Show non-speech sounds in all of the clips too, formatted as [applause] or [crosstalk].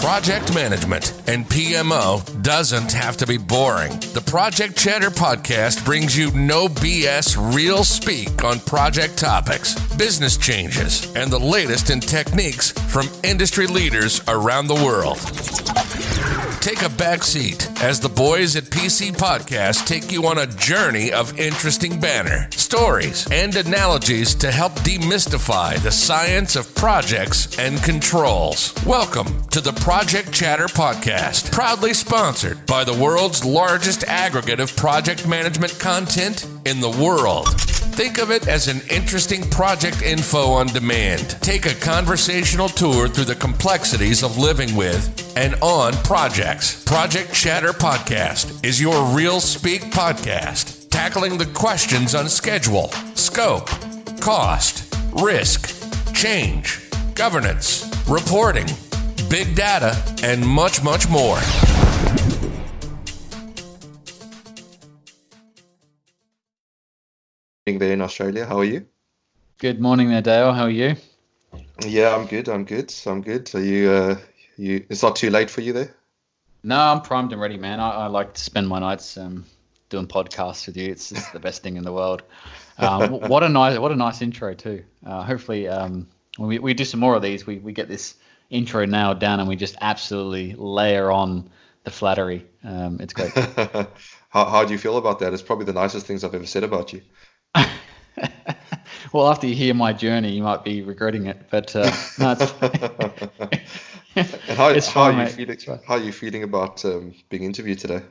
Project management and PMO doesn't have to be boring. The Project Chatter podcast brings you no BS real speak on project topics, business changes, and the latest in techniques from industry leaders around the world. Take a back seat as the boys at PC Podcast take you on a journey of interesting banner, stories, and analogies to help demystify the science of projects and controls. Welcome to the Project Chatter Podcast, proudly sponsored by the world's largest aggregate of project management content in the world. Think of it as an interesting project info on demand. Take a conversational tour through the complexities of living with and on projects. Project Chatter Podcast is your real speak podcast, tackling the questions on schedule, scope, cost, risk, change, governance, reporting, big data, and much, much more. there in Australia. How are you? Good morning there, Dale. How are you? Yeah, I'm good. I'm good. I'm good. So you, uh, you, it's not too late for you there. No, I'm primed and ready, man. I, I like to spend my nights um, doing podcasts with you. It's, it's the best thing in the world. Um, what a nice, what a nice intro too. Uh, hopefully, um, when we, we do some more of these, we, we get this intro nailed down and we just absolutely layer on the flattery. Um, it's great. [laughs] how, how do you feel about that? It's probably the nicest things I've ever said about you. [laughs] well, after you hear my journey, you might be regretting it. But uh, no, it's, [laughs] how, it's how, fine, are you feeling, how are you feeling about um, being interviewed today?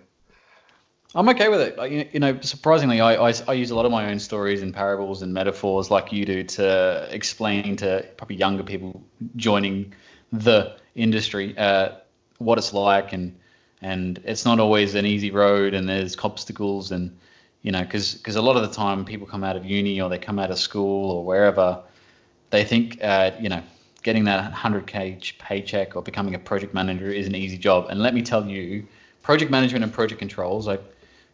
I'm okay with it. Like, you know, surprisingly, I, I, I, use a lot of my own stories and parables and metaphors like you do to explain to probably younger people joining the industry uh, what it's like and and it's not always an easy road and there's obstacles and you know, because because a lot of the time people come out of uni or they come out of school or wherever, they think, uh, you know, getting that 100k paycheck or becoming a project manager is an easy job. And let me tell you, project management and project controls, I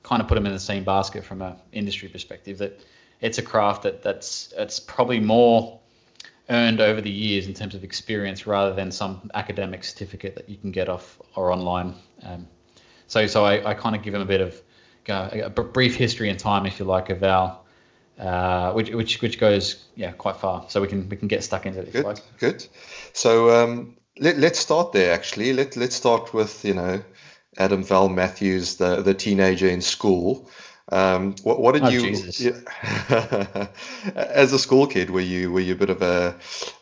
kind of put them in the same basket from an industry perspective. That it's a craft that that's it's probably more earned over the years in terms of experience rather than some academic certificate that you can get off or online. Um, so so I, I kind of give them a bit of a brief history and time, if you like, of our uh, which which which goes yeah quite far. So we can we can get stuck into it. Good, like. good. So um, let let's start there. Actually, let let's start with you know Adam Val Matthews, the the teenager in school. Um, what, what did oh, you, [laughs] as a school kid? Were you were you a bit of a,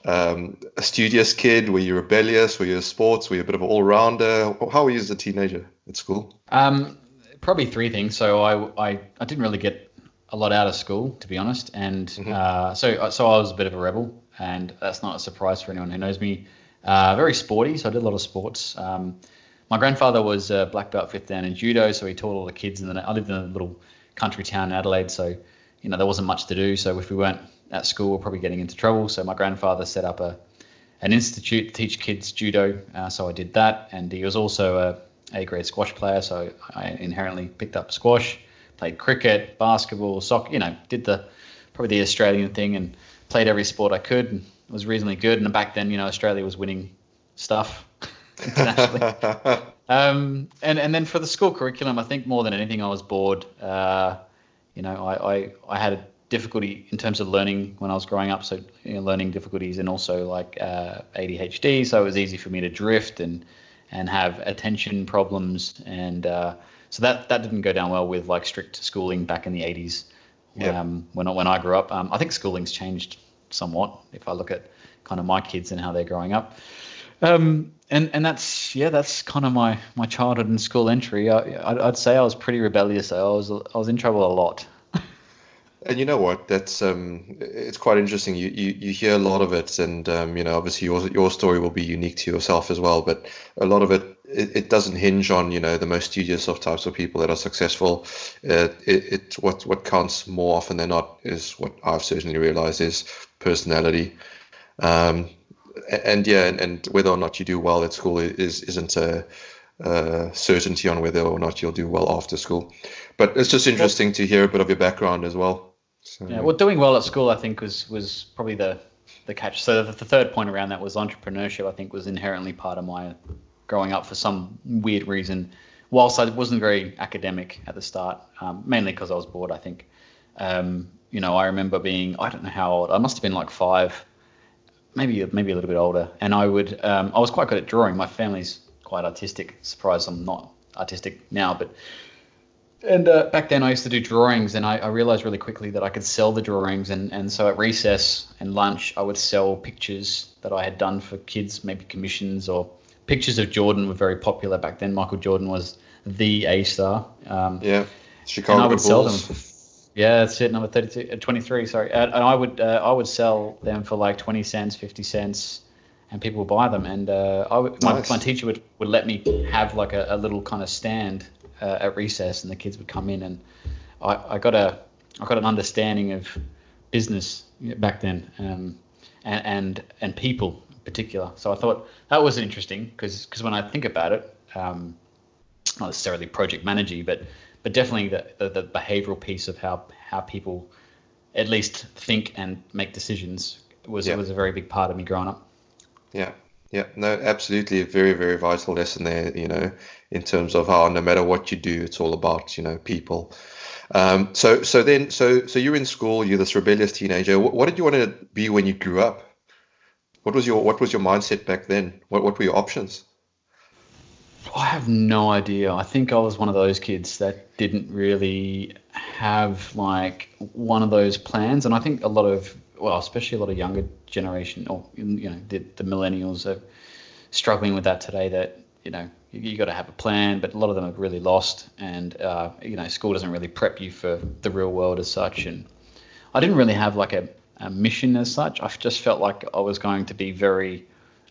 um, a studious kid? Were you rebellious? Were you a sports? Were you a bit of an all rounder? How were you as a teenager at school? Um, probably three things. So I, I, I didn't really get a lot out of school, to be honest, and mm-hmm. uh, so so I was a bit of a rebel, and that's not a surprise for anyone who knows me. Uh, very sporty, so I did a lot of sports. Um, my grandfather was a black belt fifth dan in judo, so he taught all the kids. And then I lived in a little country town in Adelaide, so you know there wasn't much to do. So if we weren't at school, we're probably getting into trouble. So my grandfather set up a an institute to teach kids judo. Uh, so I did that, and he was also a a grade squash player, so I inherently picked up squash, played cricket, basketball, soccer. You know, did the probably the Australian thing and played every sport I could and was reasonably good. And back then, you know, Australia was winning stuff internationally. [laughs] um, and and then for the school curriculum, I think more than anything, I was bored. Uh, you know, I, I I had a difficulty in terms of learning when I was growing up, so you know, learning difficulties and also like uh, ADHD. So it was easy for me to drift and and have attention problems, and uh, so that that didn't go down well with like strict schooling back in the 80s. Yep. Um, when when I grew up, um, I think schooling's changed somewhat. If I look at kind of my kids and how they're growing up, um, and and that's yeah, that's kind of my my childhood and school entry. I, would say I was pretty rebellious. I was I was in trouble a lot. [laughs] And you know what? That's um, it's quite interesting. You, you you hear a lot of it, and um, you know, obviously your your story will be unique to yourself as well. But a lot of it, it, it doesn't hinge on you know the most studious of types of people that are successful. Uh, it, it what what counts more often than not is what I've certainly realized is personality. Um, and yeah, and, and whether or not you do well at school is isn't a, a certainty on whether or not you'll do well after school. But it's just interesting to hear a bit of your background as well. So. Yeah, well, doing well at school, I think, was was probably the the catch. So the, the third point around that was entrepreneurship. I think was inherently part of my growing up for some weird reason. Whilst I wasn't very academic at the start, um, mainly because I was bored, I think. Um, you know, I remember being I don't know how old. I must have been like five, maybe maybe a little bit older, and I would um, I was quite good at drawing. My family's quite artistic. Surprised I'm not artistic now, but and uh, back then I used to do drawings, and I, I, realized really quickly that I could sell the drawings, and, and so at recess and lunch I would sell pictures that I had done for kids, maybe commissions or pictures of Jordan were very popular back then. Michael Jordan was the A star. Um, yeah, Chicago and I would Bulls. sell them. [laughs] Yeah, that's it. Number 32, uh, 23, sorry. And, and I would uh, I would sell them for like 20 cents, 50 cents, and people would buy them. And uh, I would, nice. my, my teacher would, would let me have like a, a little kind of stand uh, at recess, and the kids would come in, and I, I got a I got an understanding of business back then, um, and, and and people in particular. So I thought that was interesting because because when I think about it, um, not necessarily project manager, but but definitely the, the, the behavioral piece of how how people at least think and make decisions was yeah. was a very big part of me growing up. Yeah, yeah, no, absolutely, a very very vital lesson there. You know, in terms of how no matter what you do, it's all about you know people. Um, so so then so so you're in school, you're this rebellious teenager. What, what, did you want to be when you grew up? What was your what was your mindset back then? What what were your options? I have no idea. I think I was one of those kids that didn't really have like one of those plans, and I think a lot of well, especially a lot of younger generation or you know the, the millennials are struggling with that today. That you know you, you got to have a plan, but a lot of them are really lost, and uh, you know school doesn't really prep you for the real world as such. And I didn't really have like a, a mission as such. I just felt like I was going to be very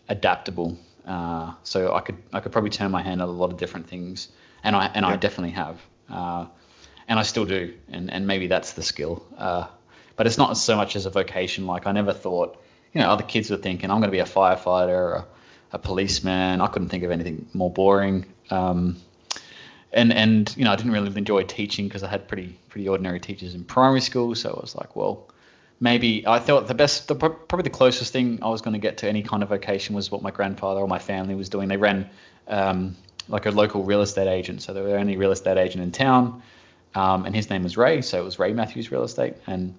adaptable, uh, so I could I could probably turn my hand at a lot of different things, and I and yeah. I definitely have, uh, and I still do, and and maybe that's the skill. Uh, but it's not so much as a vocation. Like I never thought, you know, other kids were thinking I'm going to be a firefighter or a policeman. I couldn't think of anything more boring. Um, and and you know I didn't really enjoy teaching because I had pretty pretty ordinary teachers in primary school. So I was like, well, maybe I thought the best, the, probably the closest thing I was going to get to any kind of vocation was what my grandfather or my family was doing. They ran um, like a local real estate agent, so they were the only real estate agent in town, um, and his name was Ray, so it was Ray Matthews Real Estate, and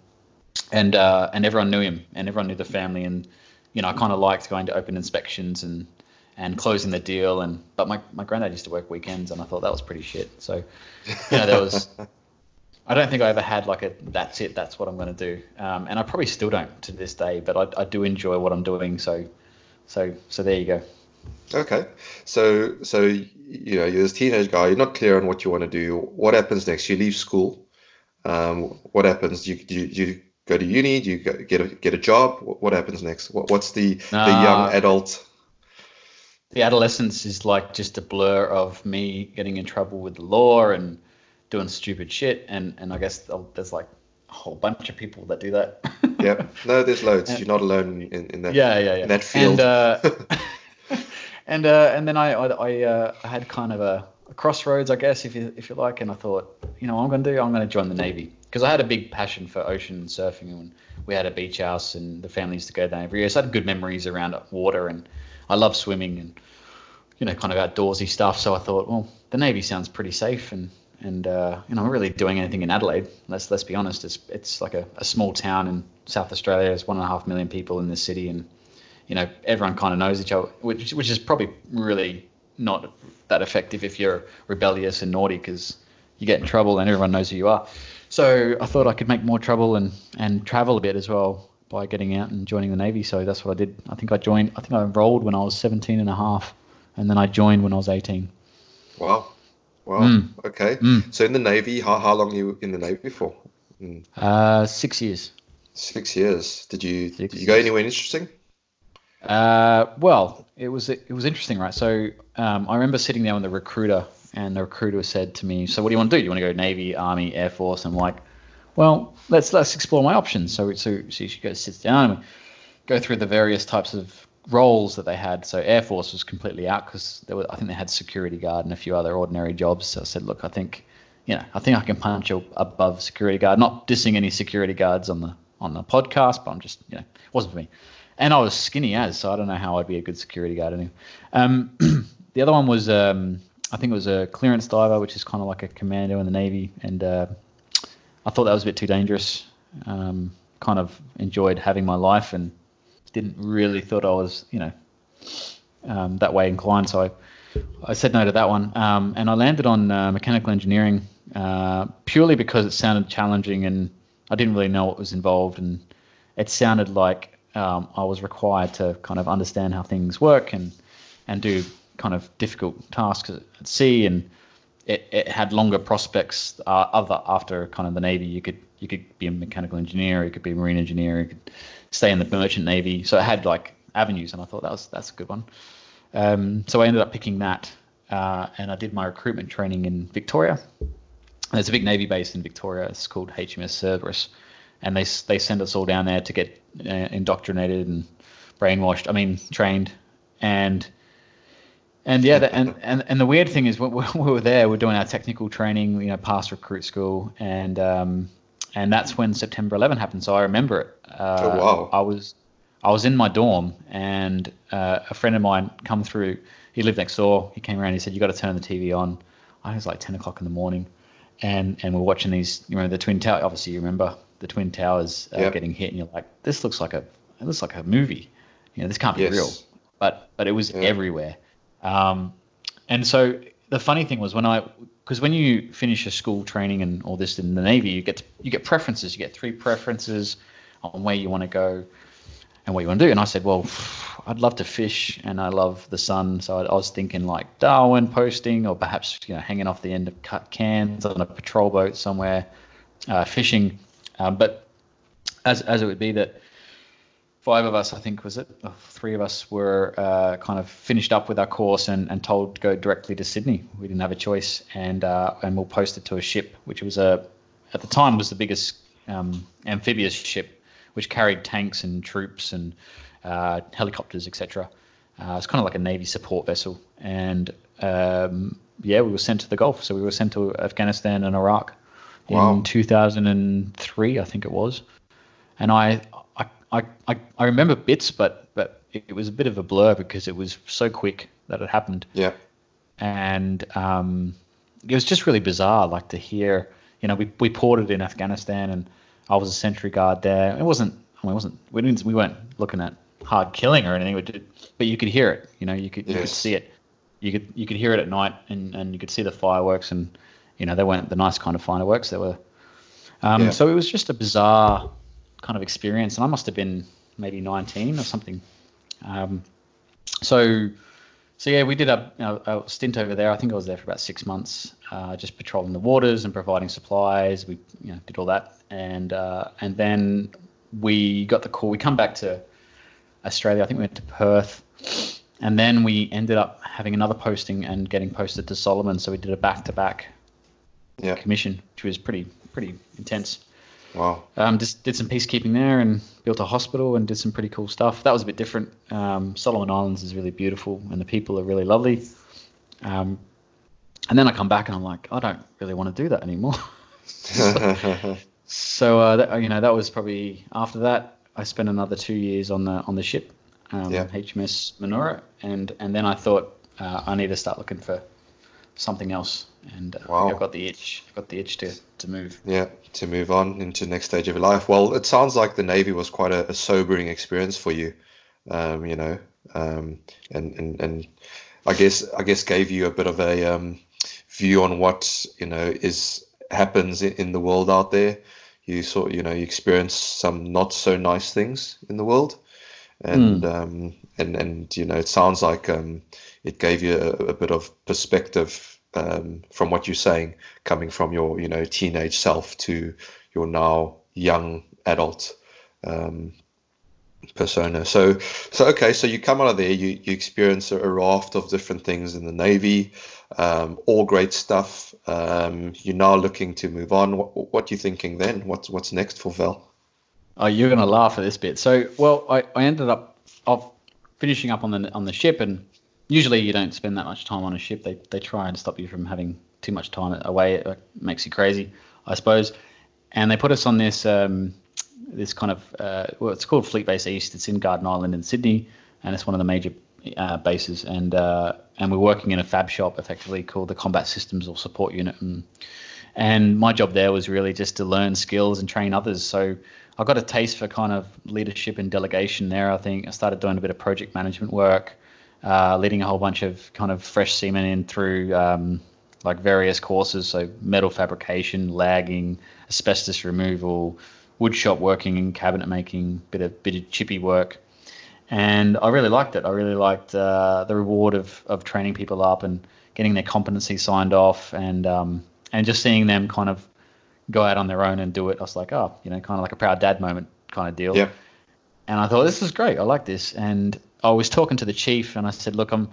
and uh, and everyone knew him, and everyone knew the family, and you know, I kind of liked going to open inspections and and closing the deal. And but my my granddad used to work weekends, and I thought that was pretty shit. So, you know, there was. [laughs] I don't think I ever had like a that's it, that's what I'm going to do, um, and I probably still don't to this day. But I, I do enjoy what I'm doing, so so so there you go. Okay, so so you know you're this teenage guy, you're not clear on what you want to do. What happens next? You leave school. Um, what happens? You, you you go to uni? Do you get a get a job? What happens next? What, what's the uh, the young adult? The adolescence is like just a blur of me getting in trouble with the law and doing stupid shit, and and I guess there's like a whole bunch of people that do that. yeah, [laughs] no, there's loads. And, You're not alone in, in that. Yeah, yeah, yeah. In that field. And [laughs] uh, [laughs] and uh, and then I I, I, uh, had kind of a, a, crossroads, I guess, if you if you like, and I thought, you know, what I'm going to do. I'm going to join the navy because I had a big passion for ocean and surfing, and we had a beach house, and the family used to go there every year. So I had good memories around water, and I love swimming and you know kind of outdoorsy stuff. So I thought, well, the navy sounds pretty safe, and and uh, you know, really doing anything in Adelaide. Let's let's be honest, it's it's like a, a small town in South Australia. There's one and a half million people in the city, and you know everyone kind of knows each other, which which is probably really not that effective if you're rebellious and naughty because you get in trouble and everyone knows who you are. So I thought I could make more trouble and, and travel a bit as well by getting out and joining the Navy. So that's what I did. I think I joined, I think I enrolled when I was 17 and a half, and then I joined when I was 18. Wow. Wow. Mm. Okay. Mm. So in the Navy, how, how long you in the Navy for? Mm. Uh, six years. Six years. Did you six did you go anywhere interesting? Uh, well, it was it was interesting, right? So um, I remember sitting there with the recruiter and the recruiter said to me, "So what do you want to do? Do you want to go Navy, Army, Air Force?" I'm like, "Well, let's let's explore my options." So so, so she goes sits down and we go through the various types of roles that they had. So Air Force was completely out because I think they had security guard and a few other ordinary jobs. So I said, "Look, I think." You know, I think I can punch above security guard. Not dissing any security guards on the on the podcast, but I'm just, you know, it wasn't for me. And I was skinny as, so I don't know how I'd be a good security guard anyway. Um, [clears throat] the other one was um, I think it was a clearance diver, which is kind of like a commando in the Navy, and uh, I thought that was a bit too dangerous. Um, kind of enjoyed having my life and didn't really thought I was, you know, um, that way inclined. So I, I said no to that one, um, and I landed on uh, mechanical engineering uh, purely because it sounded challenging and I didn't really know what was involved, and it sounded like um, I was required to kind of understand how things work and and do kind of difficult tasks at sea, and it, it had longer prospects uh, other after kind of the navy. You could you could be a mechanical engineer, you could be a marine engineer, you could stay in the merchant navy. So it had like avenues, and I thought that was that's a good one. Um, so I ended up picking that, uh, and I did my recruitment training in Victoria. There's a big navy base in Victoria. It's called HMS Cerberus, and they they send us all down there to get uh, indoctrinated and brainwashed. I mean, trained and and yeah, the, and, and and the weird thing is when [laughs] we were there, we are doing our technical training, you know, past recruit school, and um, and that's when September 11 happened. So I remember it. Uh, oh wow! I was I was in my dorm, and uh, a friend of mine come through. He lived next door. He came around. He said, "You got to turn the TV on." I it was like 10 o'clock in the morning, and and we're watching these. You know, the twin tower. Obviously, you remember the twin towers uh, yep. getting hit, and you're like, "This looks like a it looks like a movie." You know, this can't be yes. real. But but it was yeah. everywhere um, and so the funny thing was when I, because when you finish your school training and all this in the Navy, you get to, you get preferences. You get three preferences on where you want to go and what you want to do. And I said, well, I'd love to fish and I love the sun. So I, was thinking like Darwin posting or perhaps you know hanging off the end of cut cans on a patrol boat somewhere, uh, fishing. Um, but as as it would be that five of us, I think, was it? Three of us were uh, kind of finished up with our course and, and told to go directly to Sydney. We didn't have a choice, and uh, and we'll post it to a ship, which was a at the time was the biggest um, amphibious ship, which carried tanks and troops and uh, helicopters, etc. Uh, it's kind of like a navy support vessel, and um, yeah, we were sent to the Gulf. So we were sent to Afghanistan and Iraq wow. in 2003, I think it was. And I I, I, I remember bits, but but it was a bit of a blur because it was so quick that it happened. Yeah. And um, it was just really bizarre, like to hear. You know, we we ported in Afghanistan, and I was a sentry guard there. It wasn't. I mean, it wasn't. We didn't. We weren't looking at hard killing or anything. But you could hear it. You know, you could you could see it. You could you could hear it at night, and, and you could see the fireworks, and you know they weren't the nice kind of fireworks. They were. Um, yeah. So it was just a bizarre kind of experience, and I must have been maybe 19 or something. Um, so, so yeah, we did a, a, a, stint over there. I think I was there for about six months, uh, just patrolling the waters and providing supplies. We you know, did all that, and uh, and then we got the call. We come back to Australia. I think we went to Perth, and then we ended up having another posting and getting posted to Solomon. So we did a back-to-back commission, which was pretty pretty intense. Wow. Um, just did some peacekeeping there and built a hospital and did some pretty cool stuff. That was a bit different. Um, Solomon Islands is really beautiful and the people are really lovely. Um, and then I come back and I'm like, I don't really want to do that anymore. [laughs] so, so uh, that, you know, that was probably after that. I spent another two years on the on the ship, um, yeah. HMS Manoora, and and then I thought uh, I need to start looking for something else and uh, wow. I've got the itch. I've got the itch to, to move. Yeah, to move on into the next stage of your life. Well, it sounds like the Navy was quite a, a sobering experience for you. Um, you know, um, and and and I guess I guess gave you a bit of a um, view on what you know is happens in, the world out there. You saw, you know, you experienced some not so nice things in the world, and mm. um, and and you know, it sounds like um, it gave you a, a bit of perspective um, from what you're saying, coming from your you know teenage self to your now young adult um, persona. So so okay, so you come out of there, you you experience a, raft of different things in the navy, um, all great stuff. Um, you're now looking to move on. What what are you thinking then? What's what's next for Val? Oh, you're gonna laugh at this bit. So well, I, I ended up of finishing up on the on the ship and usually you don't spend that much time on a ship. They they try and stop you from having too much time away. It makes you crazy, I suppose. And they put us on this um, this kind of uh, well, it's called Fleet Base East. It's in Garden Island in Sydney, and it's one of the major uh, bases, and uh, and we're working in a fab shop, effectively called the Combat Systems or Support Unit, and and my job there was really just to learn skills and train others. So I got a taste for kind of leadership and delegation there. I think I started doing a bit of project management work, uh, leading a whole bunch of kind of fresh seamen in through um, like various courses, so metal fabrication, lagging, asbestos removal, wood shop working and cabinet making, bit of bit of chippy work, and I really liked it. I really liked uh, the reward of of training people up and getting their competency signed off, and um, and just seeing them kind of go out on their own and do it. I was like, oh, you know, kind of like a proud dad moment kind of deal. Yeah. And I thought this is great. I like this. And I was talking to the chief, and I said, look, I'm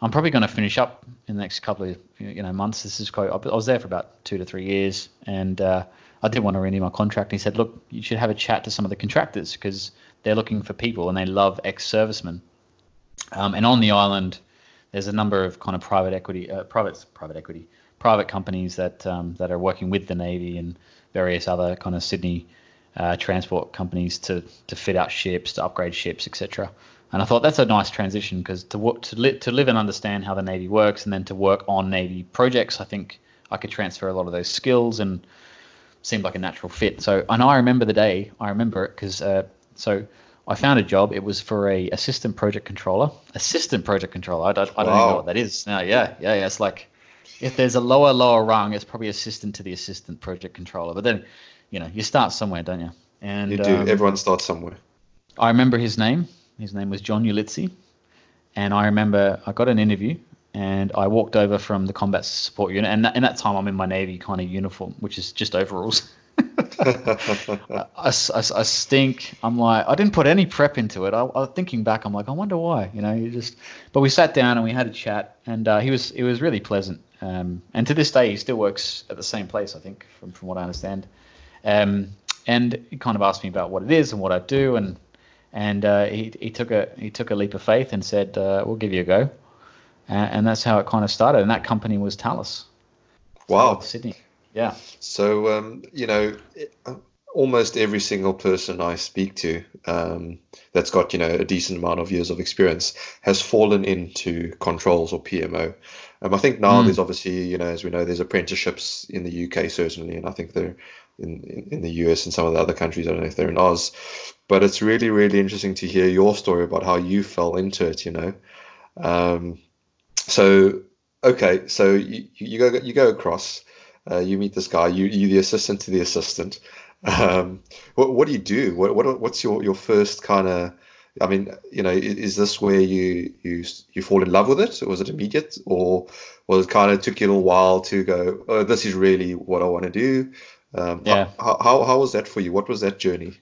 I'm probably going to finish up in the next couple of you know months. This is quite. I was there for about two to three years, and uh, I didn't want to renew my contract. And he said, "Look, you should have a chat to some of the contractors because they're looking for people and they love ex-servicemen." Um, and on the island, there's a number of kind of private equity, uh, private private equity, private companies that um, that are working with the navy and various other kind of Sydney uh, transport companies to to fit out ships, to upgrade ships, etc. And I thought that's a nice transition because to to, li- to live and understand how the Navy works, and then to work on Navy projects, I think I could transfer a lot of those skills and seemed like a natural fit. So, and I remember the day. I remember it because uh, so I found a job. It was for a assistant project controller. Assistant project controller. I don't, I don't wow. know what that is. No, yeah, yeah, yeah. It's like if there's a lower lower rung, it's probably assistant to the assistant project controller. But then, you know, you start somewhere, don't you? And you do. Um, Everyone starts somewhere. I remember his name. His name was John Ulitzi. And I remember I got an interview and I walked over from the combat support unit. And in that time, I'm in my Navy kind of uniform, which is just overalls. [laughs] I, I, I, stink. I'm like, I didn't put any prep into it. I, I thinking back, I'm like, I wonder why. You know, you just. But we sat down and we had a chat, and uh, he was it was really pleasant. Um, and to this day, he still works at the same place, I think, from from what I understand. Um, and he kind of asked me about what it is and what I do, and and uh, he he took a he took a leap of faith and said, uh, "We'll give you a go," and that's how it kind of started. And that company was Thales. Wow, Sydney. Yeah. So um, you know, almost every single person I speak to um, that's got you know a decent amount of years of experience has fallen into controls or PMO. Um, I think now mm. there's obviously you know as we know there's apprenticeships in the UK certainly, and I think they're in, in, in the US and some of the other countries. I don't know if they're in Oz, but it's really really interesting to hear your story about how you fell into it. You know, um, so okay, so you, you go you go across, uh, you meet this guy, you you the assistant to the assistant. Um, what what do you do? What what what's your your first kind of I mean, you know, is this where you you you fall in love with it? Was it immediate, or was it kind of took you a little while to go? Oh, this is really what I want to do. Um, yeah. How, how, how was that for you? What was that journey?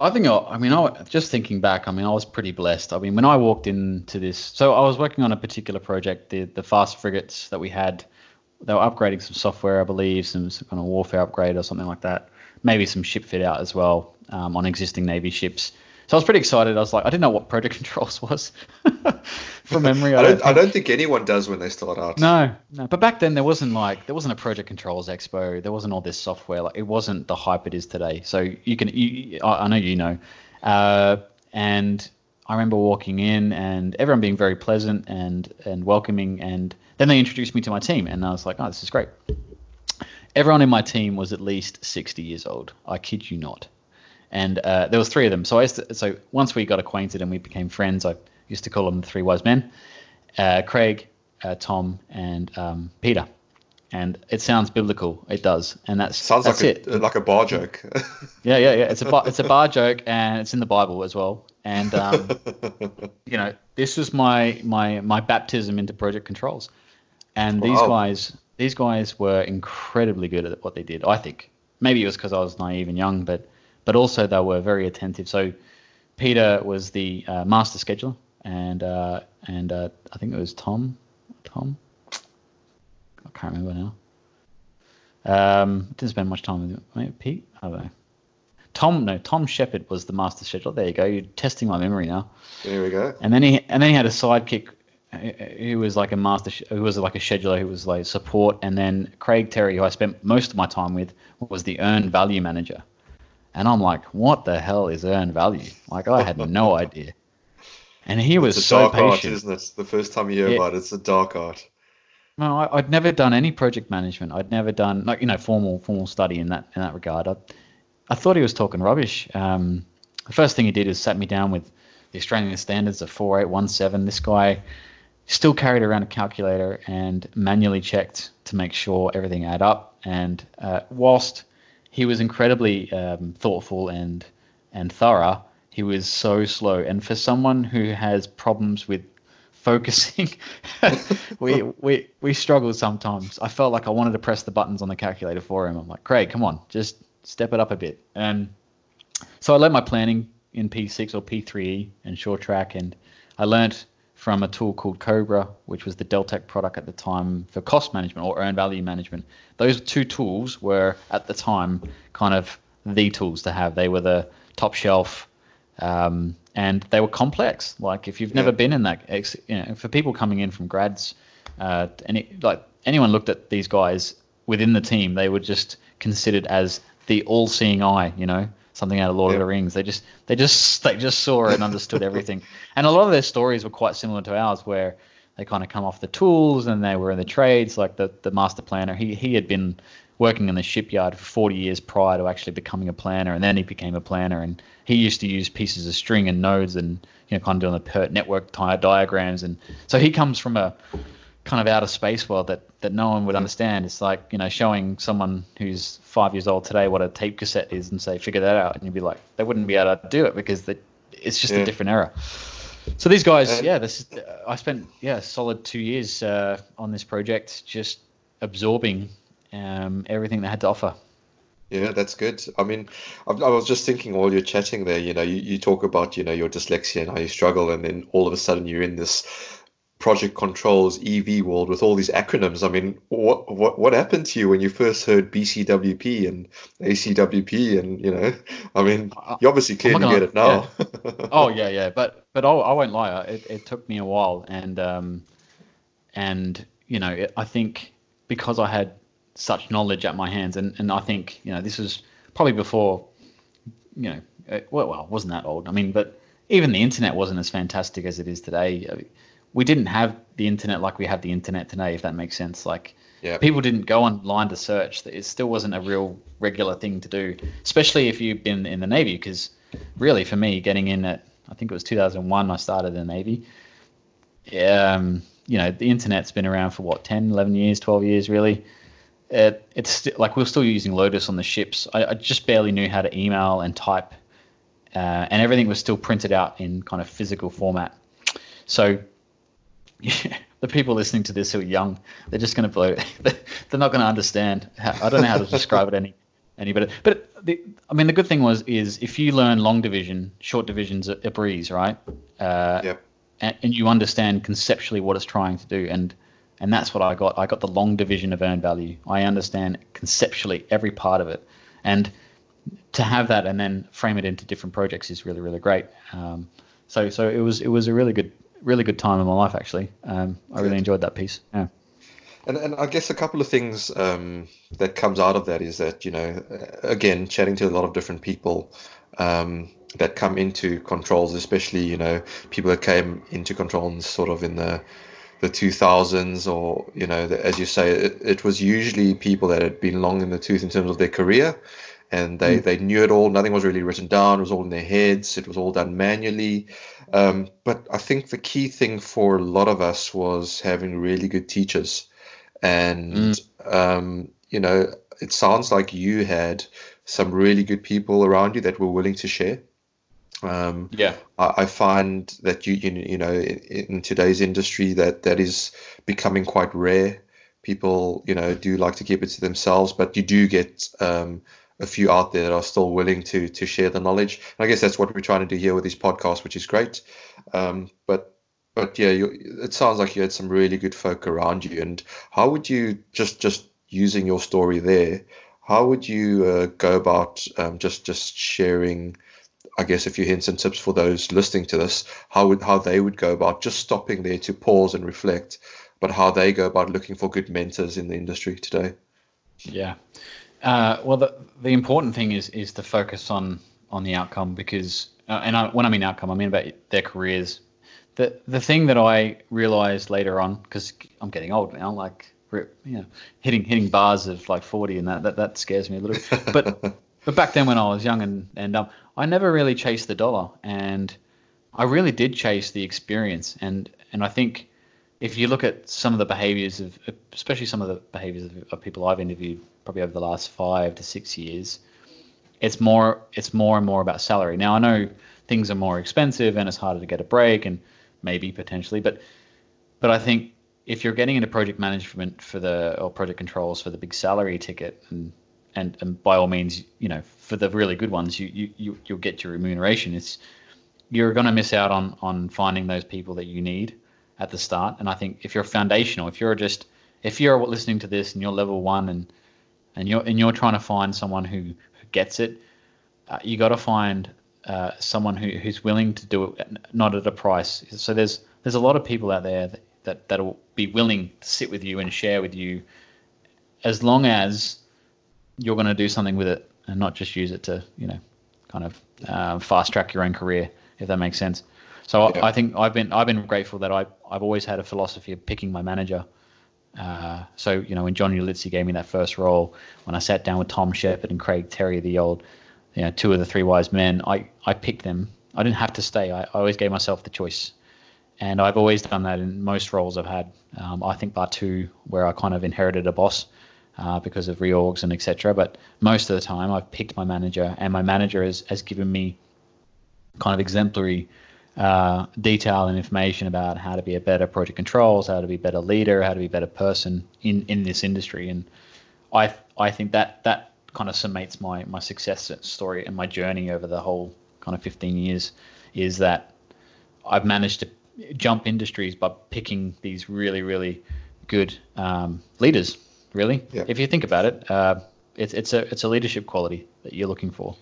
I think, I mean, I, just thinking back, I mean, I was pretty blessed. I mean, when I walked into this, so I was working on a particular project, the, the fast frigates that we had. They were upgrading some software, I believe, some, some kind of warfare upgrade or something like that. Maybe some ship fit out as well um, on existing Navy ships. So I was pretty excited. I was like, I didn't know what project [laughs] controls was [laughs] from memory. I, I, don't, I, don't, think anyone does when they start out. No, no. But back then there wasn't like there wasn't a project controls expo. There wasn't all this software. Like it wasn't the hype it is today. So you can, you, I, I know you know, uh, and I remember walking in and everyone being very pleasant and and welcoming. And then they introduced me to my team, and I was like, oh, this is great. Everyone in my team was at least 60 years old. I kid you not and uh, there was three of them. So I to, so once we got acquainted and we became friends, I used to call them the three wise men: uh, Craig, uh, Tom, and um, Peter. And it sounds biblical. It does, and that's sounds that's like a, it. like a bar joke. [laughs] yeah, yeah, yeah. It's a bar, it's a bar joke, and it's in the Bible as well. And um, [laughs] you know, this was my my my baptism into project controls, and these wow. guys these guys were incredibly good at what they did. I think maybe it was because I was naive and young, but but also they were very attentive. So Peter was the uh, master scheduler, and uh, and uh, I think it was Tom. Tom, I can't remember now. Um, didn't spend much time with maybe Pete. I don't know. Tom, no, Tom Shepard was the master scheduler. There you go. You're testing my memory now. There we go. And then he and then he had a sidekick who was like a master, who was like a scheduler, who was like support, and then Craig Terry, who I spent most of my time with, was the earned value manager. And I'm like, what the hell is earned value? Like, I had no [laughs] idea. and he was so patient. Art, isn't it? The first time you hear yeah. about it, it's a dark art. No, I, would never done any project management. I'd never done like you know formal formal study in that in that regard. I, I thought he was talking rubbish. Um, the first thing he did is sat me down with the Australian standards of 4817. This guy still carried around a calculator and manually checked to make sure everything add up. And uh, whilst he was incredibly um, thoughtful and and thorough, he was so slow. And for someone who has problems with focusing, [laughs] we we we struggled sometimes. I felt like I wanted to press the buttons on the calculator for him. I'm like, Craig, come on, just step it up a bit. And so I learned my planning in P6 or P3E and SureTrak, and I learned from a tool called Cobra, which was the Deltek product at the time for cost management or earned value management. Those two tools were at the time kind of the tools to have. They were the top shelf, um, and they were complex. Like if you've never been in that, you know, for people coming in from grads, uh, any like anyone looked at these guys within the team, they were just considered as the all-seeing eye. You know, something out of Lord yeah. of the Rings. They just they just they just saw and understood everything. And a lot of their stories were quite similar to ours, where they kind of come off the tools and they were in the trades. Like the the master planner, he he had been working in the shipyard for 40 years prior to actually becoming a planner, and then he became a planner. And he used to use pieces of string and nodes and you know kind of doing the PERT network tire diagrams. And so he comes from a kind of outer space world that that no one would understand. It's like you know showing someone who's five years old today what a tape cassette is and say figure that out, and you'd be like they wouldn't be able to do it because the, it's just yeah. a different era. So these guys, yeah, this is, uh, I spent yeah solid two years uh, on this project just absorbing um, everything they had to offer. Yeah, that's good. I mean, I, I, was just thinking while you're chatting there, you know, you, you talk about, you know, your dyslexia and how you struggle, and then all of a sudden you're in this project controls EV world with all these acronyms. I mean, what what what happened to you when you first heard BCWP and ACWP and you know, I mean, you obviously clearly gonna, get it now. Yeah. oh yeah, yeah, but but I, I won't lie, it, it took me a while, and um, and you know, it, I think because I had such knowledge at my hands, and and I think you know this was probably before, you know, it, well, well, wasn't that old. I mean, but even the internet wasn't as fantastic as it is today we didn't have the internet like we have the internet today, if that makes sense. Like yep. people didn't go online to search. It still wasn't a real regular thing to do, especially if you've been in the Navy. Because really, for me, getting in at I think it was 2001, I started in the Navy. Um, you know, the internet's been around for what 10, 11 years, 12 years, really. It, it's st- like we are still using Lotus on the ships. I, I, just barely knew how to email and type, uh, and everything was still printed out in kind of physical format. So yeah, [laughs] the people listening to this who are young, they're just going to blow. [laughs] They're not going to understand. How, I don't know how to describe it any any better. But the, I mean, the good thing was is if you learn long division, short division's a, a breeze, right? Uh, yep. And, and, you understand conceptually what it's trying to do, and and that's what I got. I got the long division of earned value. I understand conceptually every part of it, and to have that and then frame it into different projects is really really great. Um, so so it was it was a really good really good time in my life actually. Um, I really enjoyed that piece. Yeah. And, and I guess a couple of things um, that comes out of that is that you know, again, chatting to a lot of different people um, that come into controls, especially you know people that came into controls sort of in the the 2000s, or you know, the, as you say, it, it was usually people that had been long in the tooth in terms of their career, and they, mm. they knew it all. Nothing was really written down. It was all in their heads. It was all done manually. Um, but I think the key thing for a lot of us was having really good teachers. And, mm. um, you know, it sounds like you had some really good people around you that were willing to share. Um, yeah, I, I, find that you, you you know in, in, today's industry that that is becoming quite rare. People you know do like to keep it to themselves, but you do get um, a few out there that are still willing to to share the knowledge. And I guess that's what we're trying to do here with these podcasts, which is great. Um, but but yeah, you, it sounds like you had some really good folk around you. And how would you just just using your story there? How would you uh, go about um, just just sharing? I guess a few hints and tips for those listening to this, how would how they would go about just stopping there to pause and reflect, but how they go about looking for good mentors in the industry today. Yeah, uh, well, the the important thing is is to focus on on the outcome because, uh, and I, when I mean outcome, I mean about their careers. the the thing that I realized later on, because I'm getting old now, like you know, hitting hitting bars of like 40 and that that, that scares me a little. But [laughs] but back then when I was young and and um, I never really chased the dollar, and I really did chase the experience. And and I think if you look at some of the behaviors of, especially some of the behaviors of, of people I've interviewed, probably over the last five to six years, it's more it's more and more about salary. Now I know things are more expensive and it's harder to get a break and maybe potentially, but but I think if you're getting into project management for the or project controls for the big salary ticket and and, and by all means you know for the really good ones you you, you you'll get your remuneration it's you're going to miss out on on finding those people that you need at the start. And i think if you're foundational if you're just if you're listening to this and you're level one and and you're and you're trying to find someone who, who gets it uh, you got to find uh, someone who, who's willing to do it not at a price. So there's there's a lot of people out there that, that that'll be willing to sit with you and share with you as long as you're going to do something with it and not just use it to you know kind of uh, fast track your own career if that makes sense. So yeah. I, I, think I've been I've been grateful that I I've always had a philosophy of picking my manager uh, so you know when John Ulitzi gave me that first role when I sat down with Tom Shepard and Craig Terry the old you know two of the three wise men I I picked them I didn't have to stay I, I always gave myself the choice and I've always done that in most roles I've had. Um, I think bar two, where I kind of inherited a boss uh, because of reorgs and etc. But most of the time, I've picked my manager, and my manager has, has given me kind of exemplary uh, detail and information about how to be a better project controls, how to be a better leader, how to be a better person in, in this industry. And I I think that that kind of summates my my success story and my journey over the whole kind of 15 years is that I've managed to jump industries by picking these really, really good um, leaders. Really, yeah. if you think about it, uh, it's it's a it's a leadership quality that you're looking for.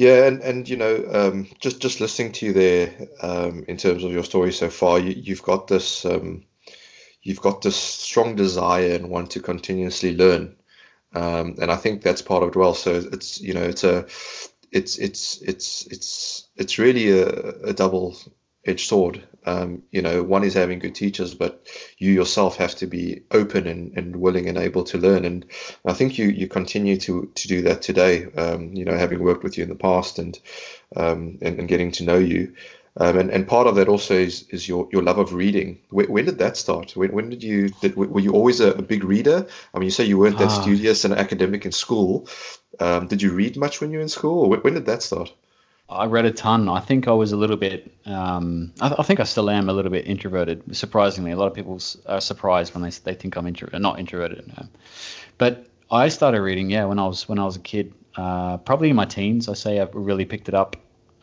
Yeah, and and you know, um, just just listening to you there, um, in terms of your story so far, you, have got this, um, you've got this strong desire and want to continuously learn, um, and I think that's part of it well. So it's you know, it's a, it's it's it's it's it's really a, a double edged sword. Um, you know, one is having good teachers, but you yourself have to be open and, and willing and able to learn. And I think you you continue to to do that today. Um, you know, having worked with you in the past and um, and, and, getting to know you. Um, and, and part of that also is, is your, your love of reading. When, when did that start? When, when did you did, were you always a, a big reader? I mean, you say you weren't that ah. studious and academic in school. Um, did you read much when you were in school, when did that start? I read a ton. I think I was a little bit. Um, I, I, think I still am a little bit introverted. Surprisingly, a lot of people are surprised when they they think I'm intro, not introverted. But I started reading, yeah, when I was when I was a kid. Uh, probably in my teens, I say I really picked it up.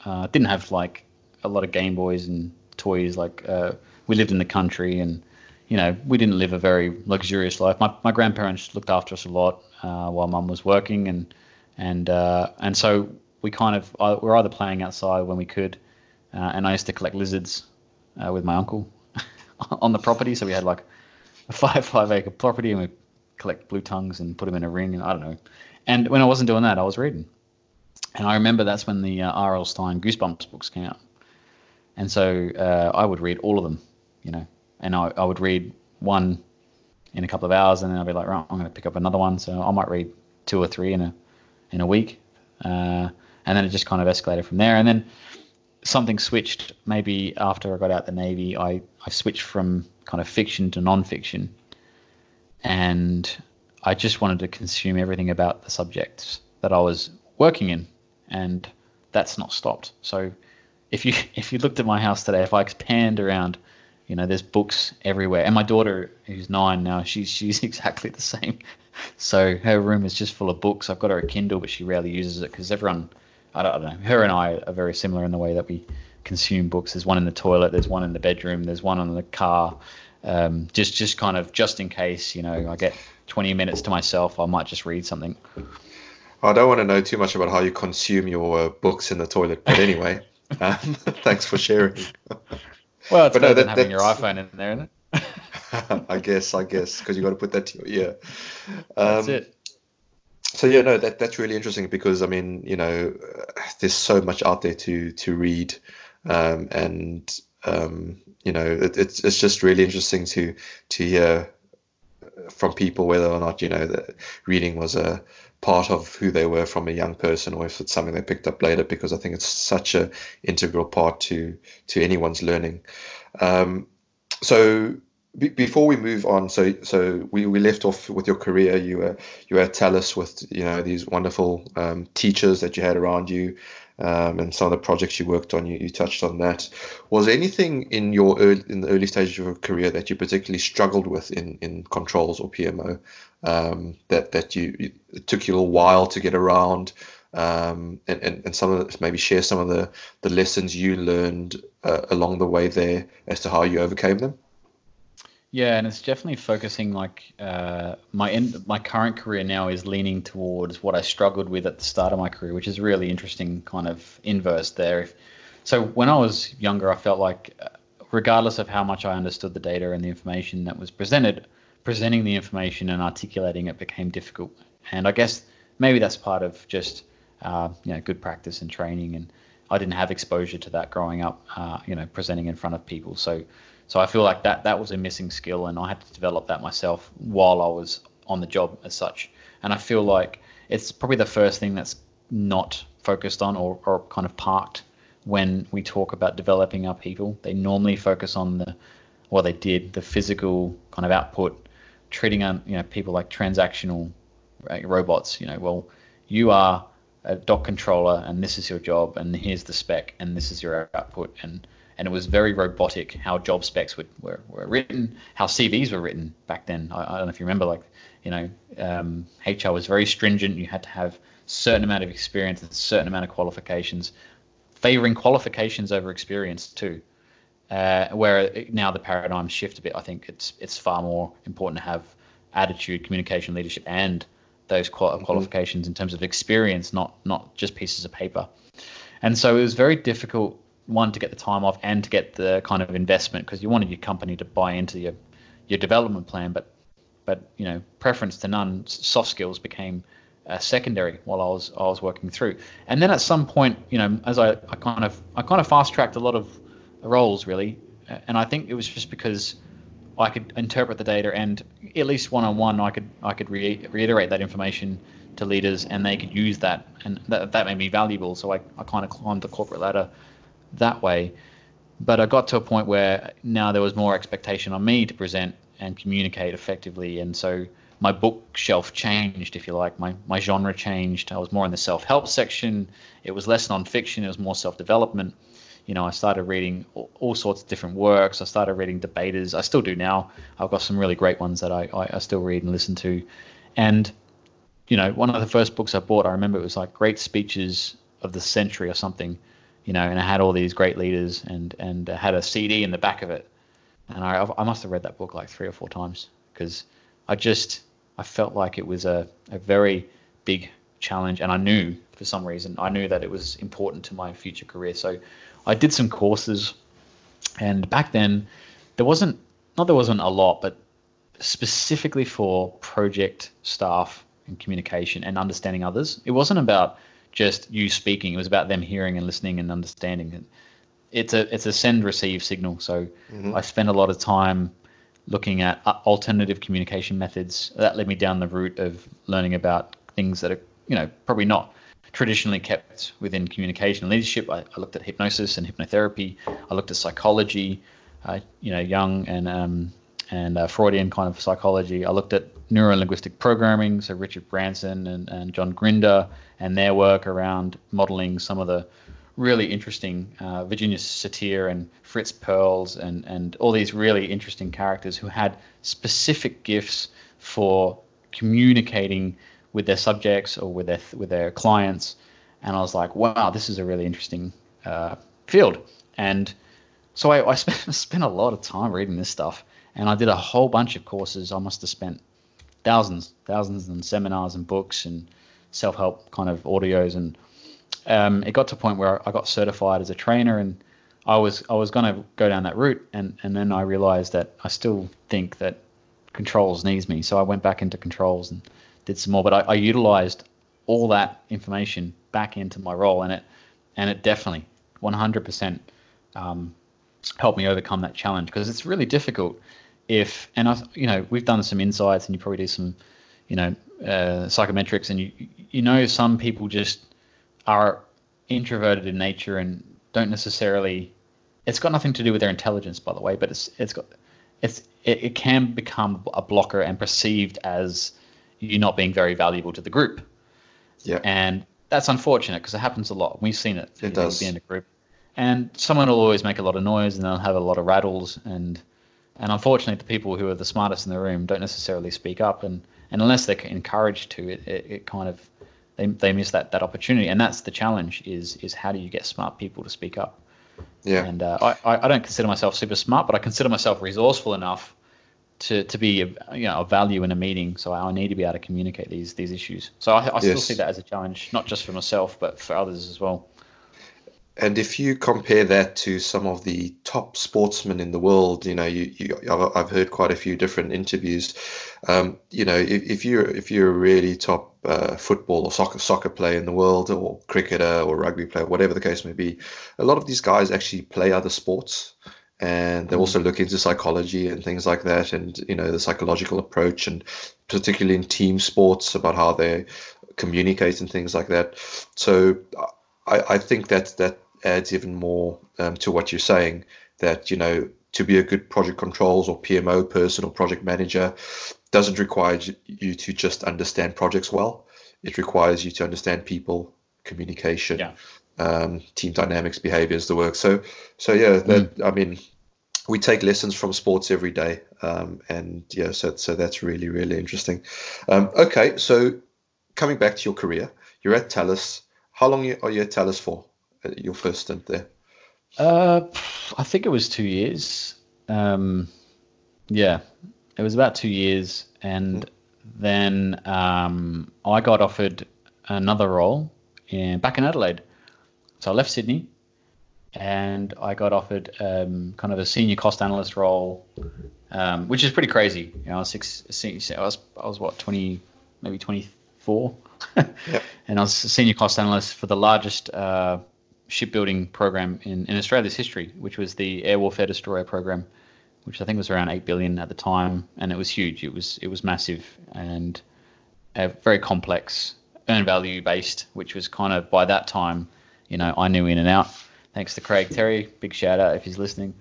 Uh, didn't have like a lot of Game Boys and toys. Like uh, we lived in the country, and you know we didn't live a very luxurious life. My my grandparents looked after us a lot uh, while Mum was working, and and uh, and so we kind of uh, we were either playing outside when we could, uh, and I used to collect lizards uh, with my uncle [laughs] on the property. So we had like a [laughs] five five acre property, and we collect blue tongues and put them in a ring, and I don't know. And when I wasn't doing that, I was reading, and I remember that's when the uh, R.L. Stine Goosebumps books came out, and so uh, I would read all of them, you know, and I, I would read one in a couple of hours, and then I'd be like, right, I'm going to pick up another one. So I might read two or three in a in a week. Uh, and then it just kind of escalated from there. And then something switched. Maybe after I got out the navy, I I switched from kind of fiction to non-fiction, and I just wanted to consume everything about the subjects that I was working in, and that's not stopped. So if you [laughs] if you looked at my house today, if I expand around, you know, there's books everywhere. And my daughter, who's nine now, she's she's [laughs] exactly the same. So her room is just full of books. I've got her a Kindle, but she rarely uses it because everyone I don't, I don't, know. Her and I are very similar in the way that we consume books. There's one in the toilet. There's one in the bedroom. There's one on the car. Um, just just kind of just in case, you know, I get 20 minutes to myself, I might just read something. I don't want to know too much about how you consume your uh, books in the toilet, but anyway, [laughs] um, [laughs] thanks for sharing. Well, it's but better no, that, than having your iPhone in there, isn't it? [laughs] I guess, I guess, because you got to put that to your ear. Um, That's it so yeah, no, that that's really interesting because I mean, you know, there's so much out there to to read, um, and um, you know, it, it's it's just really interesting to to hear from people whether or not you know that reading was a part of who they were from a young person or if it's something they picked up later because I think it's such a integral part to to anyone's learning. Um, so before we move on, so so we, we left off with your career. You were you were at Thales with you know these wonderful um, teachers that you had around you, um, and some of the projects you worked on. You, you touched on that. Was there anything in your early, in the early stages of your career that you particularly struggled with in, in controls or PMO um, that that you it took you a little while to get around? Um, and, and, and some of the, maybe share some of the, the lessons you learned uh, along the way there as to how you overcame them. Yeah, and it's definitely focusing like uh, my end, my current career now is leaning towards what I struggled with at the start of my career, which is really interesting, kind of inverse there. So when I was younger, I felt like, uh, regardless of how much I understood the data and the information that was presented, presenting the information and articulating it became difficult. And I guess maybe that's part of just uh, you know good practice and training. And I didn't have exposure to that growing up, uh, you know, presenting in front of people. So so I feel like that that was a missing skill, and I had to develop that myself while I was on the job as such. And I feel like it's probably the first thing that's not focused on or, or kind of parked when we talk about developing our people. They normally focus on the, well, they did the physical kind of output, treating on you know people like transactional uh, robots. You know, well, you are a doc controller, and this is your job, and here's the spec, and this is your output, and and it was very robotic how job specs would, were, were written, how CVs were written back then. I, I don't know if you remember, like, you know, um, HR was very stringent. You had to have certain amount of experience and certain amount of qualifications, favoring qualifications over experience too. Uh, where now the paradigm shift a bit. I think it's it's far more important to have attitude, communication, leadership, and those mm-hmm. qualifications in terms of experience, not not just pieces of paper. And so it was very difficult one to get the time off and to get the kind of investment because you wanted your company to buy into your your development plan, but but you know preference to none. Soft skills became uh, secondary while I was I was working through, and then at some point, you know, as I, I kind of I kind of fast tracked a lot of roles really, and I think it was just because I could interpret the data and at least one on one I could I could re- reiterate that information to leaders and they could use that and that, that made me valuable. So I, I kind of climbed the corporate ladder that way. But I got to a point where now there was more expectation on me to present and communicate effectively, and so my bookshelf changed, if you like. My my genre changed. I was more in the self help section. It was less nonfiction. It was more self development. You know, I started reading all, sorts of different works. I started reading debaters. I still do now. I've got some really great ones that I, I, I still read and listen to. And, you know, one of the first books I bought, I remember it was like Great Speeches of the Century or something you know, and I had all these great leaders and and uh, had a CD in the back of it, and I I must have read that book like three or four times because I just I felt like it was a a very big challenge, and I knew for some reason I knew that it was important to my future career. So I did some courses, and back then there wasn't not there wasn't a lot, but specifically for project staff and communication and understanding others. It wasn't about just you speaking. It was about them hearing and listening and understanding. It's a it's a send receive signal. So mm-hmm. I spent a lot of time looking at uh, alternative communication methods. That led me down the route of learning about things that are you know probably not traditionally kept within communication and leadership. I, I looked at hypnosis and hypnotherapy. I looked at psychology, uh, you know, Jung and um, and uh, Freudian kind of psychology. I looked at neurolinguistic programming, so Richard Bandler and, and John Grinder and their work around modeling some of the really interesting uh, Virginia Satir and Fritz Perls and, and all these really interesting characters who had specific gifts for communicating with their subjects or with their with their clients. And I was like, wow, this is a really interesting uh, field. And so I, I [laughs] spent, spent a lot of time reading this stuff, and I did a whole bunch of courses. I must have spent thousands, thousands, and seminars and books and self-help kind of audios, and um, it got to a point where I got certified as a trainer, and I was I was going to go down that route, and and then I realized that I still think that controls needs me, so I went back into controls and did some more, but I, I utilized all that information back into my role, and it and it definitely 100% um, helped me overcome that challenge because it's really difficult if and I you know we've done some insights and you probably do some you know uh, psychometrics and you you know some people just are introverted in nature and don't necessarily it's got nothing to do with their intelligence by the way but it's it's got it's it, it can become a blocker and perceived as you not being very valuable to the group. Yeah. And that's unfortunate because it happens a lot. We've seen it it does. in a group. And someone will always make a lot of noise and they'll have a lot of rattles and and unfortunately the people who are the smartest in the room don't necessarily speak up. And and unless they're encouraged to it, it, it kind of they, they miss that that opportunity. And that's the challenge is is how do you get smart people to speak up? Yeah. And uh, I, I don't consider myself super smart but i consider myself resourceful enough to, to be a, you know a value in a meeting. So i need to be able to communicate these these issues. So i, I still Yes. see that as a challenge not just for myself but for others as well And if you compare that to some of the top sportsmen in the world, you know, you, you I've, heard quite a few different interviews. Um, you know, if, if you're if you're a really top uh, football or soccer soccer player in the world, or cricketer or rugby player, whatever the case may be, a lot of these guys actually play other sports, and they also look into psychology and things like that, and you know the psychological approach, and particularly in team sports about how they communicate and things like that. So I, I think that that adds even more um, to what you're saying. That you know to be a good project controls or PMO person or project manager doesn't require you- to just understand projects well. It requires you to understand people, communication, Yeah. um, team dynamics, behaviors, the work. So so yeah, that I mean we take lessons from sports every day, um, and yeah, so so that's really really interesting. Um, okay, so coming back to your career, you're at Thales. How long are you at Thales for? Your first stint there. Uh, I think it was two years. Um, yeah, it was about two years, and then um, I got offered another role in back in Adelaide. So I left Sydney, and I got offered um, kind of a senior cost analyst role, um, which is pretty crazy. You know, I was six, six, I was I was what twenty, maybe twenty four, [laughs] and I was a senior cost analyst for the largest. Uh, shipbuilding program in, in Australia's history, which was the Air Warfare Destroyer program, which I think was around eight billion at the time, and it was huge. It was it was massive and uh, very complex, earn value based, which was kind of by that time, you know, I knew in and out. Thanks to Craig Terry, big shout out if he's listening.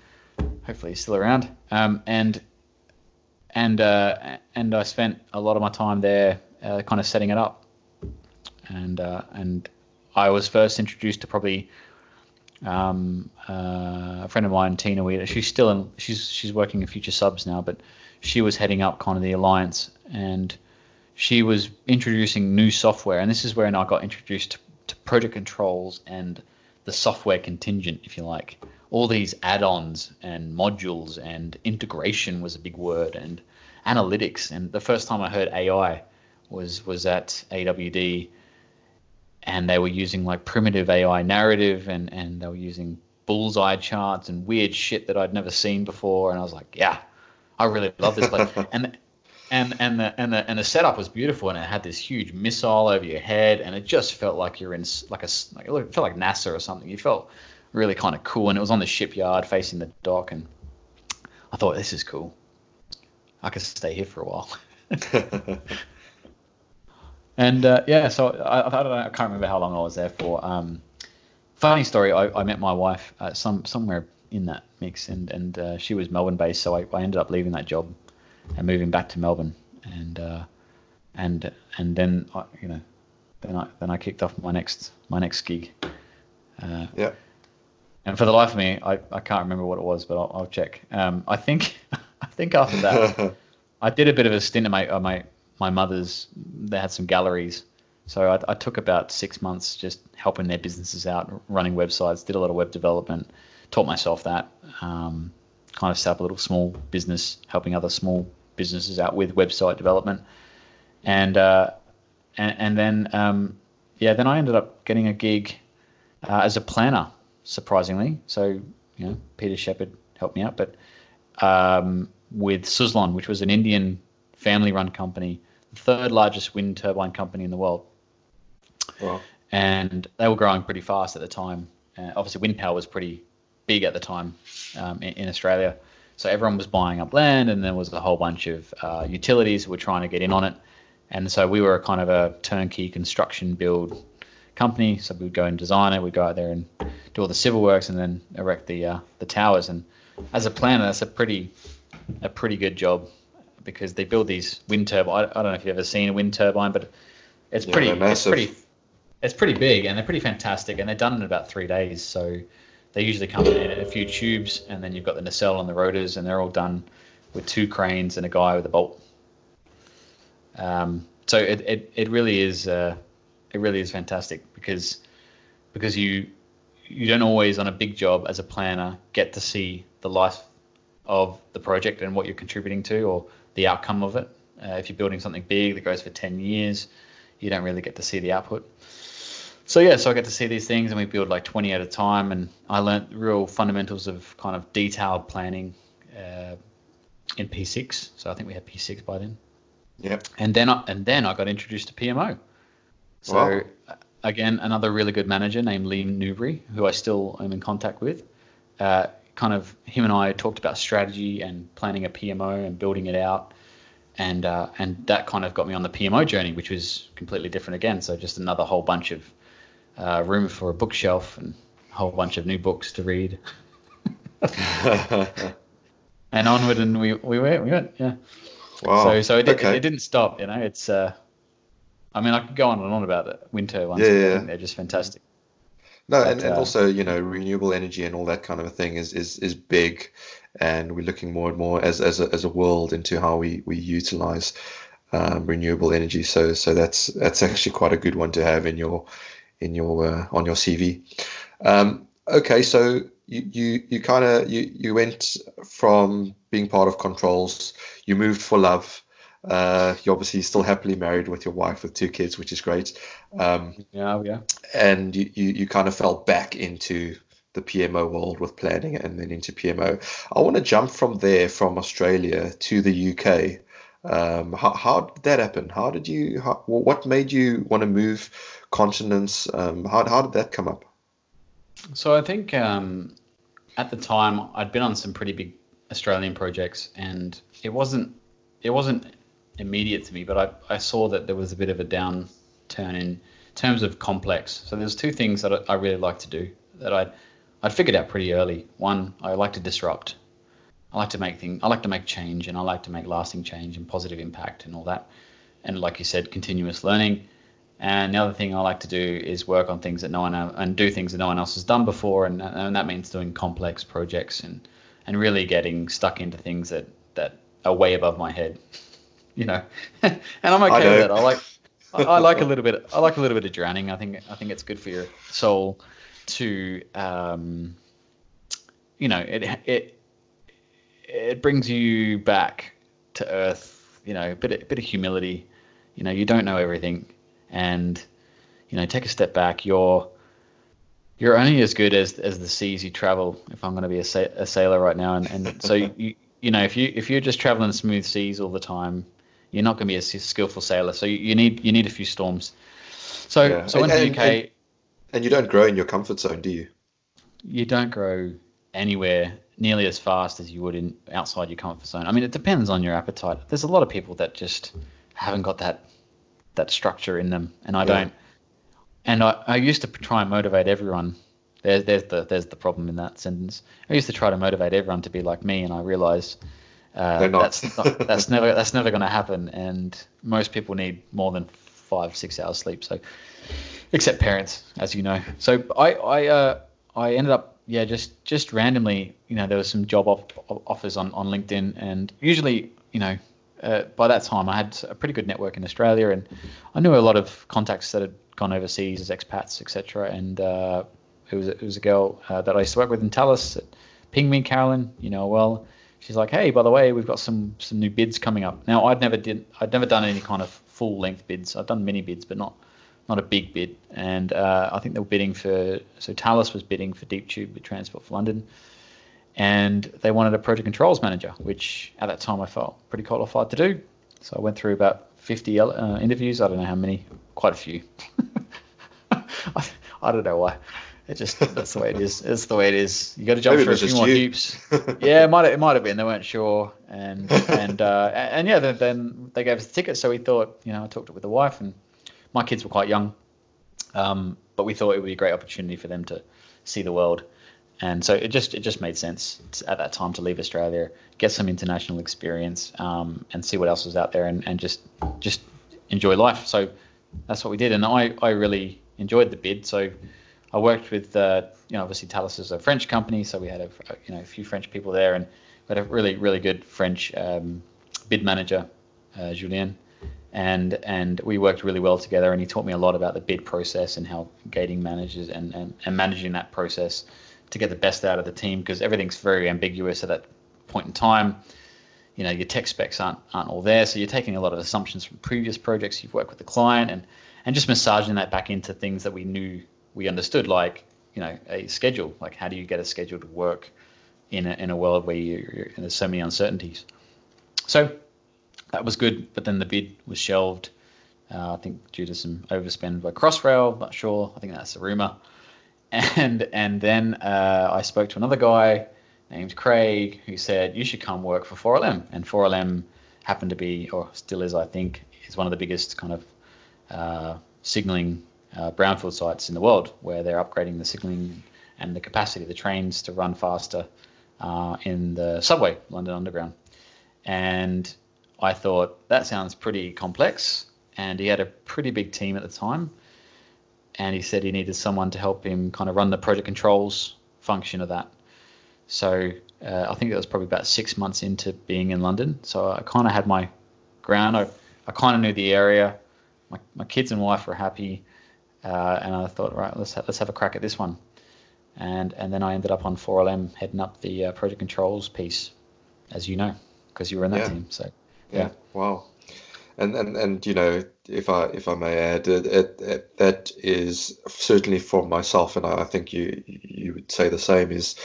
Hopefully he's still around. Um, and and uh, and I spent a lot of my time there, uh, kind of setting it up, and uh, and I was first introduced to probably um, uh, a friend of mine, Tina Weir. She's still in. She's she's working in Future Subs now, but she was heading up kind of the alliance, and she was introducing new software. And this is where I got introduced to, to project controls and the software contingent, if you like. All these add-ons and modules and integration was a big word, and analytics. And the first time I heard AI was was at AWD and they were using like primitive AI narrative and, and they were using bullseye charts and weird shit that I'd never seen before. And I was like, yeah, I really love this place. [laughs] and and and the and the and the setup was beautiful and it had this huge missile over your head and it just felt like you're in like a like it felt like NASA or something. You felt really kind of cool and it was on the shipyard facing the dock and I thought this is cool. I could stay here for a while. [laughs] [laughs] And uh, yeah, so I, I don't know, I can't remember how long I was there for. Um, funny story, I, I met my wife uh, some somewhere in that mix, and and uh, she was Melbourne based, so I, I ended up leaving that job and moving back to Melbourne, and uh, and and then I, you know, then I then I kicked off my next my next gig. Uh, Yeah. and for the life of me, I, I can't remember what it was, but I'll, I'll check. Um, I think [laughs] I think after that. [laughs] I did a bit of a stint at my uh, my my mother's. They had some galleries, so I, I took about six months just helping their businesses out, running websites. Did a lot of web development. Taught myself that. Um, kind of set up a little small business, helping other small businesses out with website development, and uh, and, and then um, yeah, then I ended up getting a gig uh, as a planner, surprisingly. So you know, Peter Shepard helped me out, but um, with Suzlon, which was an Indian family-run company, the third largest wind turbine company in the world, Well, and they were growing pretty fast at the time. Uh, obviously, wind power was pretty big at the time um, in, in, Australia. So everyone was buying up land, and there was a whole bunch of uh, utilities who were trying to get in on it. And so we were kind of a turnkey construction build company. So we'd go and design it, we'd go out there and do all the civil works, and then erect the uh, the towers. And as a planner, that's a pretty a pretty good job because they build these wind turbines. I, don't know if you've ever seen a wind turbine, but it's yeah, pretty it's pretty it's pretty big and they're pretty fantastic and they're done in about three days. So they usually come in a few tubes and then you've got the nacelle and the rotors and they're all done with two cranes and a guy with a bolt. Um, so it, it, it really is uh, it really is fantastic because because you you don't always on a big job as a planner get to see the life of the project and what you're contributing to or the outcome of it. Uh, if you're building something big that goes for 10 years, you don't really get to see the output. So yeah, so I get to see these things and we build like 20 at a time and I learned real fundamentals of kind of detailed planning uh, in P6. So I think we had P6 by then. Yep. And then I, and then I got introduced to PMO. So wow. again, another really good manager named Lee Newbury, who I still am in contact with. Uh, kind of him and I talked about strategy and planning a PMO and building it out, and uh, and that kind of got me on the PMO journey, which was completely different again. So just another whole bunch of uh, room for a bookshelf and a whole bunch of new books to read. [laughs] and onward, and we we went, we went, yeah. Wow. So so it, okay. it, it, didn't stop. You know, it's. Uh, I mean, I could go on and on about it. Winter ones. Yeah, yeah. they're just fantastic. No, but, and, and uh, also you know renewable energy and all that kind of a thing is is is big, and we're looking more and more as as a, as a world into how we we utilize um, renewable energy. So so that's that's actually quite a good one to have in your in your uh, on your CV. Um, okay, so you you, you kind of you you went from being part of controls, you moved for love. Uh, you're obviously still happily married with your wife with two kids, which is great. Um, yeah, yeah. And you, you, you kind of fell back into the PMO world with planning and then into PMO. I want to jump from there, from Australia to the UK. Um, how, how did that happen? How did you, how, what made you want to move continents? Um, how, how did that come up? So I think um, at the time I'd been on some pretty big Australian projects and it wasn't, it wasn't immediate to me, but I, I saw that there was a bit of a downturn in terms of complex. So there's two things that I really like to do that I'd I'd figured out pretty early. One, I like to disrupt. I like to make things. I like to make change, and I like to make lasting change and positive impact and all that. And like you said, continuous learning. And the other thing I like to do is work on things that no one and do things that no one else has done before, and, and that means doing complex projects and and really getting stuck into things that that are way above my head [laughs] you know, [laughs] and I'm okay with that. I like I, I, like a little bit. I like a little bit of drowning. I think I think it's good for your soul to, um, you know, it it it brings you back to earth. You know, a bit of, bit of humility. You know, you don't know everything, and you know, take a step back. You're you're only as good as as the seas you travel. If I'm going to be a, sa- a sailor right now, and, and so [laughs] you you know if you if you're just traveling smooth seas all the time, you're not going to be a skillful sailor. So you, you need you need a few storms. So yeah. so in the UK, and, and you don't grow in your comfort zone, do you? You don't grow anywhere nearly as fast as you would in outside your comfort zone. I mean, it depends on your appetite. There's a lot of people that just haven't got that that structure in them, and I yeah. don't. And I, I used to try and motivate everyone. There's there's the there's the problem in that sentence. I used to try to motivate everyone to be like me, and I realized uh, that's not, [laughs] that's never that's never going to happen, and most people need more than five six hours sleep. So, except parents, as you know. So I I uh, I ended up yeah just just randomly you know there was some job off, offers on on LinkedIn, and usually you know uh, by that time I had a pretty good network in Australia, and I knew a lot of contacts that had gone overseas as expats, etc. And uh, it was it was a girl uh, that I used to work with in that pinged me, Carolyn, you know well she's like, "Hey, by the way, we've got some some new bids coming up." Now, I'd never did I'd never done any kind of full length bids. I've done mini bids, but not not a big bid. And uh, I think they were bidding for so Thales was bidding for Deep Tube with Transport for London, and they wanted a project controls manager, which at that time I felt pretty qualified to do. So I went through about 50 uh, interviews. I don't know how many, quite a few. [laughs] I, I don't know why. It just [laughs] that's the way it is. It's the way it is. You got to jump Maybe through a few more you. hoops. [laughs] yeah, it might have, it might have been. They weren't sure, and [laughs] and uh, and yeah, then, then they gave us the ticket. So we thought, you know, I talked it with the wife, and my kids were quite young, um, but we thought it would be a great opportunity for them to see the world, and so it just it just made sense to- at that time to leave Australia, get some international experience, um, and see what else was out there, and, and just just enjoy life. So that's what we did, and I I really enjoyed the bid. So I worked with uh, you know obviously Thales is a French company, so we had a you know a few French people there, and we had a really really good French um, bid manager, uh, Julien, and and we worked really well together. And he taught me a lot about the bid process and how gating managers and and, and managing that process to get the best out of the team because everything's very ambiguous at that point in time. You know, your tech specs aren't aren't all there, so you're taking a lot of assumptions from previous projects you've worked with the client and and just massaging that back into things that we knew we understood, like you know a schedule. Like how do you get a schedule to work in a, in a world where you, there's so many uncertainties? So that was good, but then the bid was shelved. Uh, I think due to some overspend by Crossrail. Not sure. I think that's a rumor. And and then uh, I spoke to another guy named Craig who said you should come work for 4LM. And 4LM happened to be, or still is, I think, is one of the biggest kind of uh, signaling uh, brownfield sites in the world, where they're upgrading the signaling and the capacity of the trains to run faster uh, in the subway, London Underground. And I thought that sounds pretty complex. And he had a pretty big team at the time. And he said he needed someone to help him kind of run the project controls function of that. So uh, I think it was probably about six months into being in London. So I kind of had my ground. I, I kind of knew the area. My, my kids and wife were happy. Uh, and I thought, right, let's ha- let's have a crack at this one. And and then I ended up on 4LM heading up the uh, project controls piece, as you know, because you were in that Yeah. team. So Yeah. Wow. And and and you know, if I if I may add, it, it, it, that is certainly for myself, and I, I think you you would say the same. Is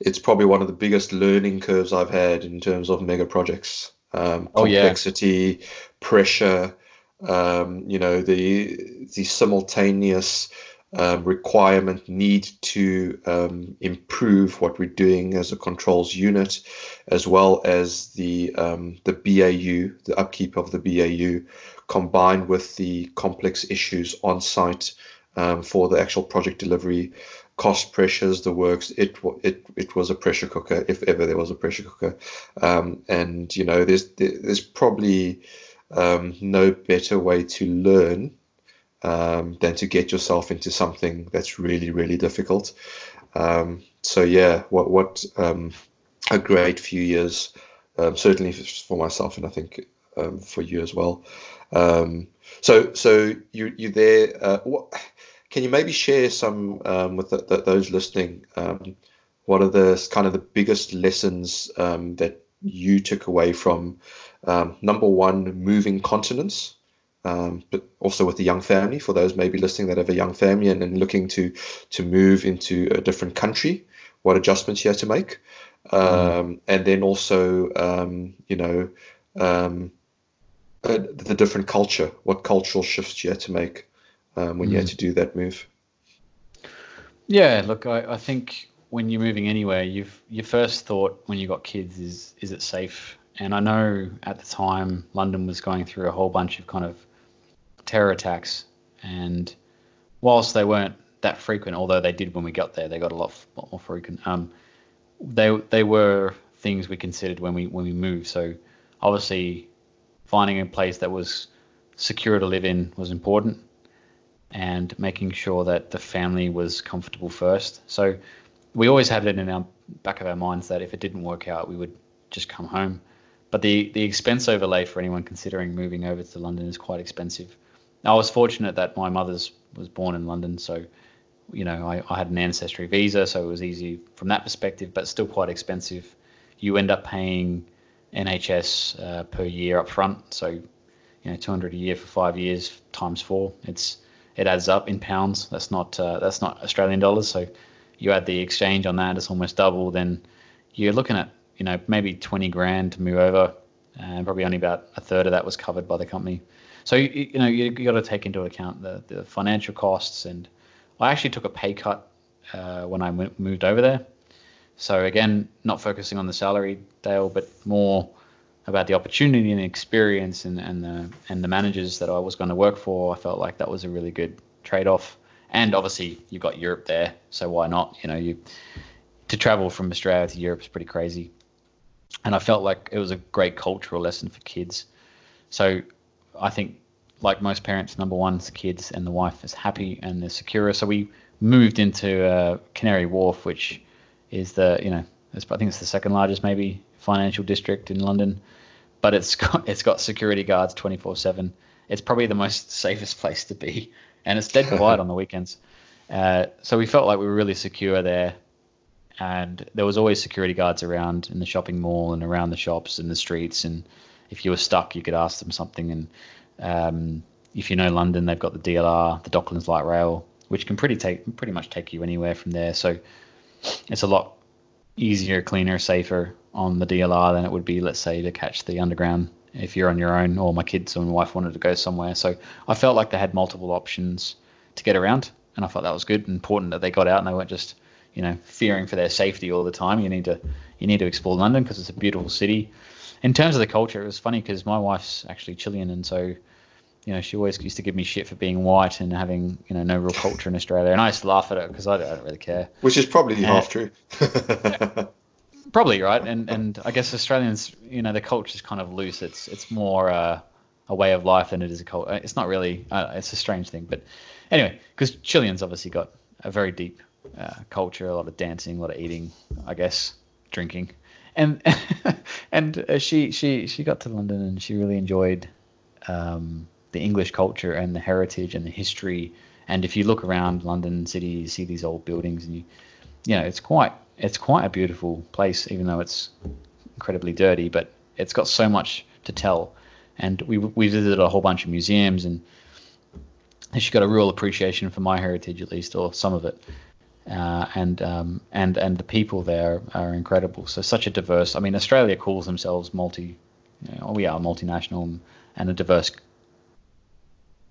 it's probably one of the biggest learning curves I've had in terms of mega projects. Um, Oh, yeah. complexity, pressure, um, you know, the the simultaneous um, requirement need to um, improve what we're doing as a controls unit, as well as the um, the BAU, the upkeep of the BAU, combined with the complex issues on site um, for the actual project delivery, cost pressures, the works. It it it was a pressure cooker, if ever there was a pressure cooker, um, and you know, there's there's probably um, no better way to learn um, than to get yourself into something that's really, really difficult. Um, so yeah, what what um, a great few years, um, certainly for myself, and I think for you as well. So so you you there? Uh, what, can you maybe share some um, with the, the, those listening? Um, what are the kind of the biggest lessons um, that you took away from um, number one, moving continents? um, but also with the young family for those maybe listening that have a young family and, and looking to to move into a different country what adjustments you have to make um, and then also um, you know um, uh, the different culture what cultural shifts you had to make um, when you had to do that move Yeah, look, I, I think when you're moving anywhere, you've your first thought when you got kids is is it safe? And I know at the time London was going through a whole bunch of kind of terror attacks, and whilst they weren't that frequent, although they did when we got there, they got a lot, lot more frequent. Um, they they were things we considered when we when we moved. So obviously, finding a place that was secure to live in was important and making sure that the family was comfortable first. So we always had it in our back of our minds that if it didn't work out, we would just come home. But the, the expense overlay for anyone considering moving over to London is quite expensive. I was fortunate that my mother's was born in London, so you know I, I had an ancestry visa, so it was easy from that perspective, but still quite expensive. You end up paying NHS uh, per year up front, so you know 200 a year for five years times four. It's it adds up in pounds. That's not uh, that's not Australian dollars. So you add the exchange on that, it's almost double. Then you're looking at you know maybe 20 grand to move over, and probably only about a third of that was covered by the company. So you, you know you, you got to take into account the, the financial costs. And I actually took a pay cut uh, when I moved over there. So again, not focusing on the salary, Dale, but more about the opportunity and experience and, and the and the managers that I was going to work for. I felt like that was a really good trade off. And obviously, you've got Europe there, so why not? You know, you to travel from Australia to Europe is pretty crazy. And I felt like it was a great cultural lesson for kids. So I think, like most parents, number one is the kids, and the wife is happy and they're secure. So we moved into uh, Canary Wharf, which is the you know I think it's the second largest maybe financial district in London, but it's [laughs] got it's got security guards 24/7. It's probably the most [laughs] safest place to be, and it's dead [laughs] quiet on the weekends. Uh, so we felt like we were really secure there, and there was always security guards around in the shopping mall and around the shops and the streets. And if you were stuck, you could ask them something. And um, if you know London, they've got the DLR, the Docklands Light Rail, which can pretty take pretty much take you anywhere from there. So it's a lot easier, cleaner, safer on the DLR than it would be, let's say, to catch the underground if you're on your own or my kids and my wife wanted to go somewhere. So I felt like they had multiple options to get around, and I thought that was good and important that they got out and they weren't just, you know, fearing for their safety all the time. You need to you need to explore London because it's a beautiful city. In terms of the culture, it was funny because my wife's actually Chilean, and so you know, she always used to give me shit for being white and having, you know, no real culture in Australia. And I used to laugh at her because I, I, don't really care. Which is probably half true. yeah, [laughs] probably right. And and I guess Australians, you know, the culture is kind of loose. It's it's more uh, a way of life than it is a culture. It's not really. Uh, it's a strange thing, but anyway, because Chileans obviously got a very deep uh, culture, a lot of dancing, a lot of eating, I guess, drinking, and [laughs] and uh, she she she got to London and she really enjoyed. Um, the English culture and the heritage and the history. And if you look around London City, you see these old buildings, and you, you know, it's quite it's quite a beautiful place, even though it's incredibly dirty. But it's got so much to tell. And we we visited a whole bunch of museums, and she got a real appreciation for my heritage, at least, or some of it. Uh, and um, and and the people there are incredible. So such a diverse. I mean, Australia calls themselves multi. You know, we are multinational and a diverse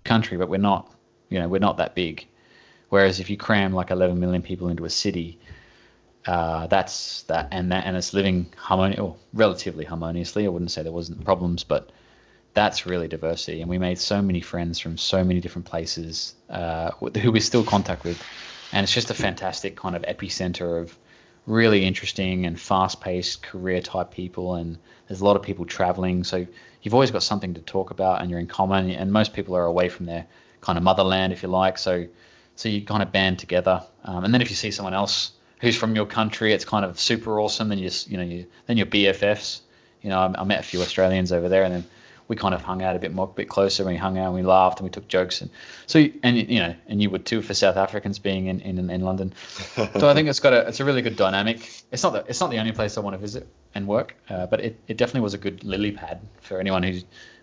country, but we're not. You know, we're not that big. Whereas if you cram like 11 million people into a city, uh, that's that, and that, and it's living harmoni- or relatively harmoniously. I wouldn't say there wasn't problems, but that's really diversity. And we made so many friends from so many different places uh, who we're still contact with, and it's just a fantastic kind of epicenter of really interesting and fast-paced career type people. And there's a lot of people traveling, so you've always got something to talk about and you're in common. And most people are away from their kind of motherland, if you like. So, so you kind of band together. Um, and then if you see someone else who's from your country, it's kind of super awesome. Then you, just you know, you then you're BFFs. You know, I, I met a few Australians over there, and then we kind of hung out a bit more, a bit closer. And we hung out, and we laughed, and we took jokes, and so and you know, and you would too for South Africans being in, in, in London. [laughs] so I think it's got a it's a really good dynamic. It's not the it's not the only place I want to visit and work, uh, but it, it definitely was a good lily pad for anyone who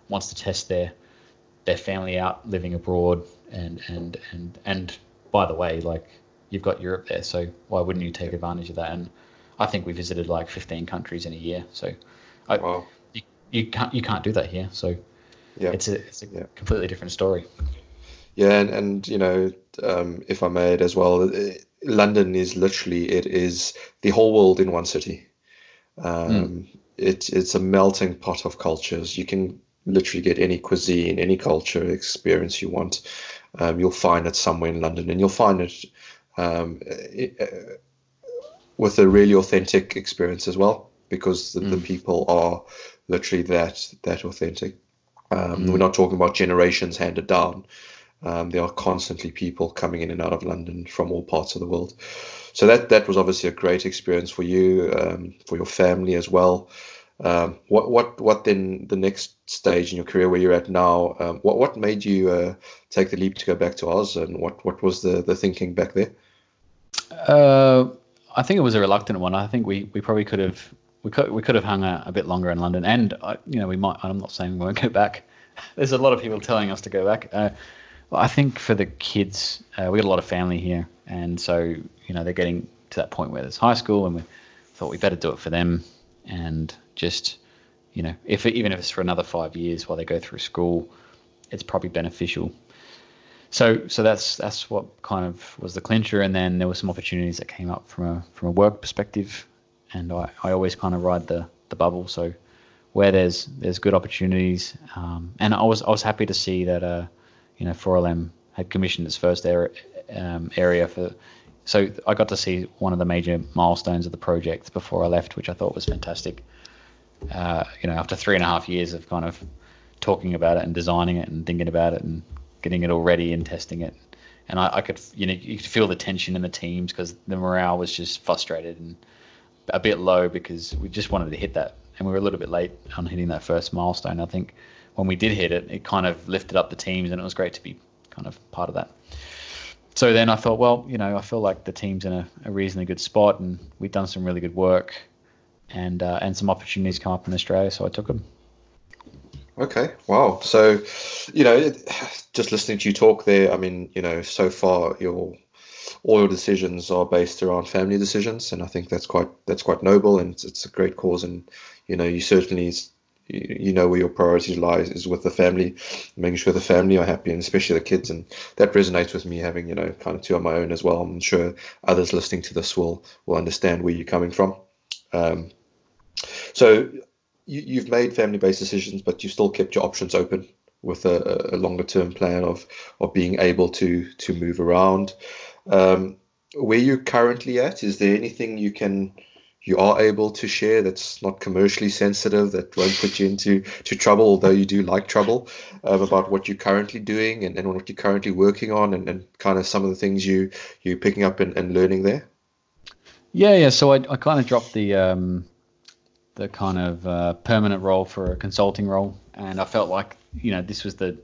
wants to test their their family out living abroad and and and and by the way, like you've got Europe there, so why wouldn't you take advantage of that? And I think we visited like 15 countries in a year, so I, wow you can't you can't do that here. So yeah, it's a it's a yeah. completely different story. Yeah, and, and you know, um, if I may as well, it, London is literally it is the whole world in one city. Um, mm. It, it's a melting pot of cultures. You can literally get any cuisine, any culture experience you want. Um, you'll find it somewhere in London, and you'll find it, um, it uh, with a really authentic experience as well, because the, mm. the hmm. people are literally that that authentic. Um, mm. We're not talking about generations handed down. Um, there are constantly people coming in and out of London from all parts of the world. So that that was obviously a great experience for you, um, for your family as well. Um, what what what then the next stage in your career where you're at now? Um, what what made you uh, take the leap to go back to Oz, and what what was the the thinking back there? Uh, I think it was a reluctant one. I think we we probably could have we could we could have hung out a bit longer in London, and uh, you know we might. I'm not saying we won't go back. [laughs] There's a lot of people telling us to go back. Uh, I think for the kids, uh, we got a lot of family here, and so you know they're getting to that point where there's high school, and we thought we better do it for them, and just you know if even if it's for another five years while they go through school, it's probably beneficial. so so that's that's what kind of was the clincher, and then there were some opportunities that came up from a from a work perspective, and I, I always kind of ride the the bubble. So where there's there's good opportunities, um, and I was I was happy to see that uh, you know 4LM had commissioned its first area um, area for. So I got to see one of the major milestones of the project before I left, which I thought was fantastic. Uh, you know, after three and a half years of kind of talking about it and designing it and thinking about it and getting it all ready and testing it, and I, I could, you know, you could feel the tension in the teams because the morale was just frustrated and a bit low because we just wanted to hit that, and we were a little bit late on hitting that first milestone. I think when we did hit it, it kind of lifted up the teams, and it was great to be kind of part of that. So then I thought, well, you know, I feel like the team's in a, a reasonably good spot, and we've done some really good work, and uh, and some opportunities come up in Australia, so I took them. Okay, wow. So, you know, [sighs] just listening to you talk there, I mean, you know, so far your all your decisions are based around family decisions, and I think that's quite that's quite noble, and it's, it's a great cause, and you know, you certainly you know where your priorities lies is with the family, making sure the family are happy, and especially the kids, and that resonates with me having you know kind of two on my own as well. I'm sure others listening to this will will understand where you're coming from. Um, so you, have made family-based decisions, but you still kept your options open with a, a longer-term plan of of being able to to move around. Um, where you're currently at, is there anything you can you are able to share that's not commercially sensitive that won't put you into to trouble although you do like trouble um, about what you're currently doing and, and what you're currently working on and, and kind of some of the things you you're picking up and, and learning there? Yeah yeah. So i, I kind of dropped the um the kind of uh, permanent role for a consulting role and i felt like you know this was the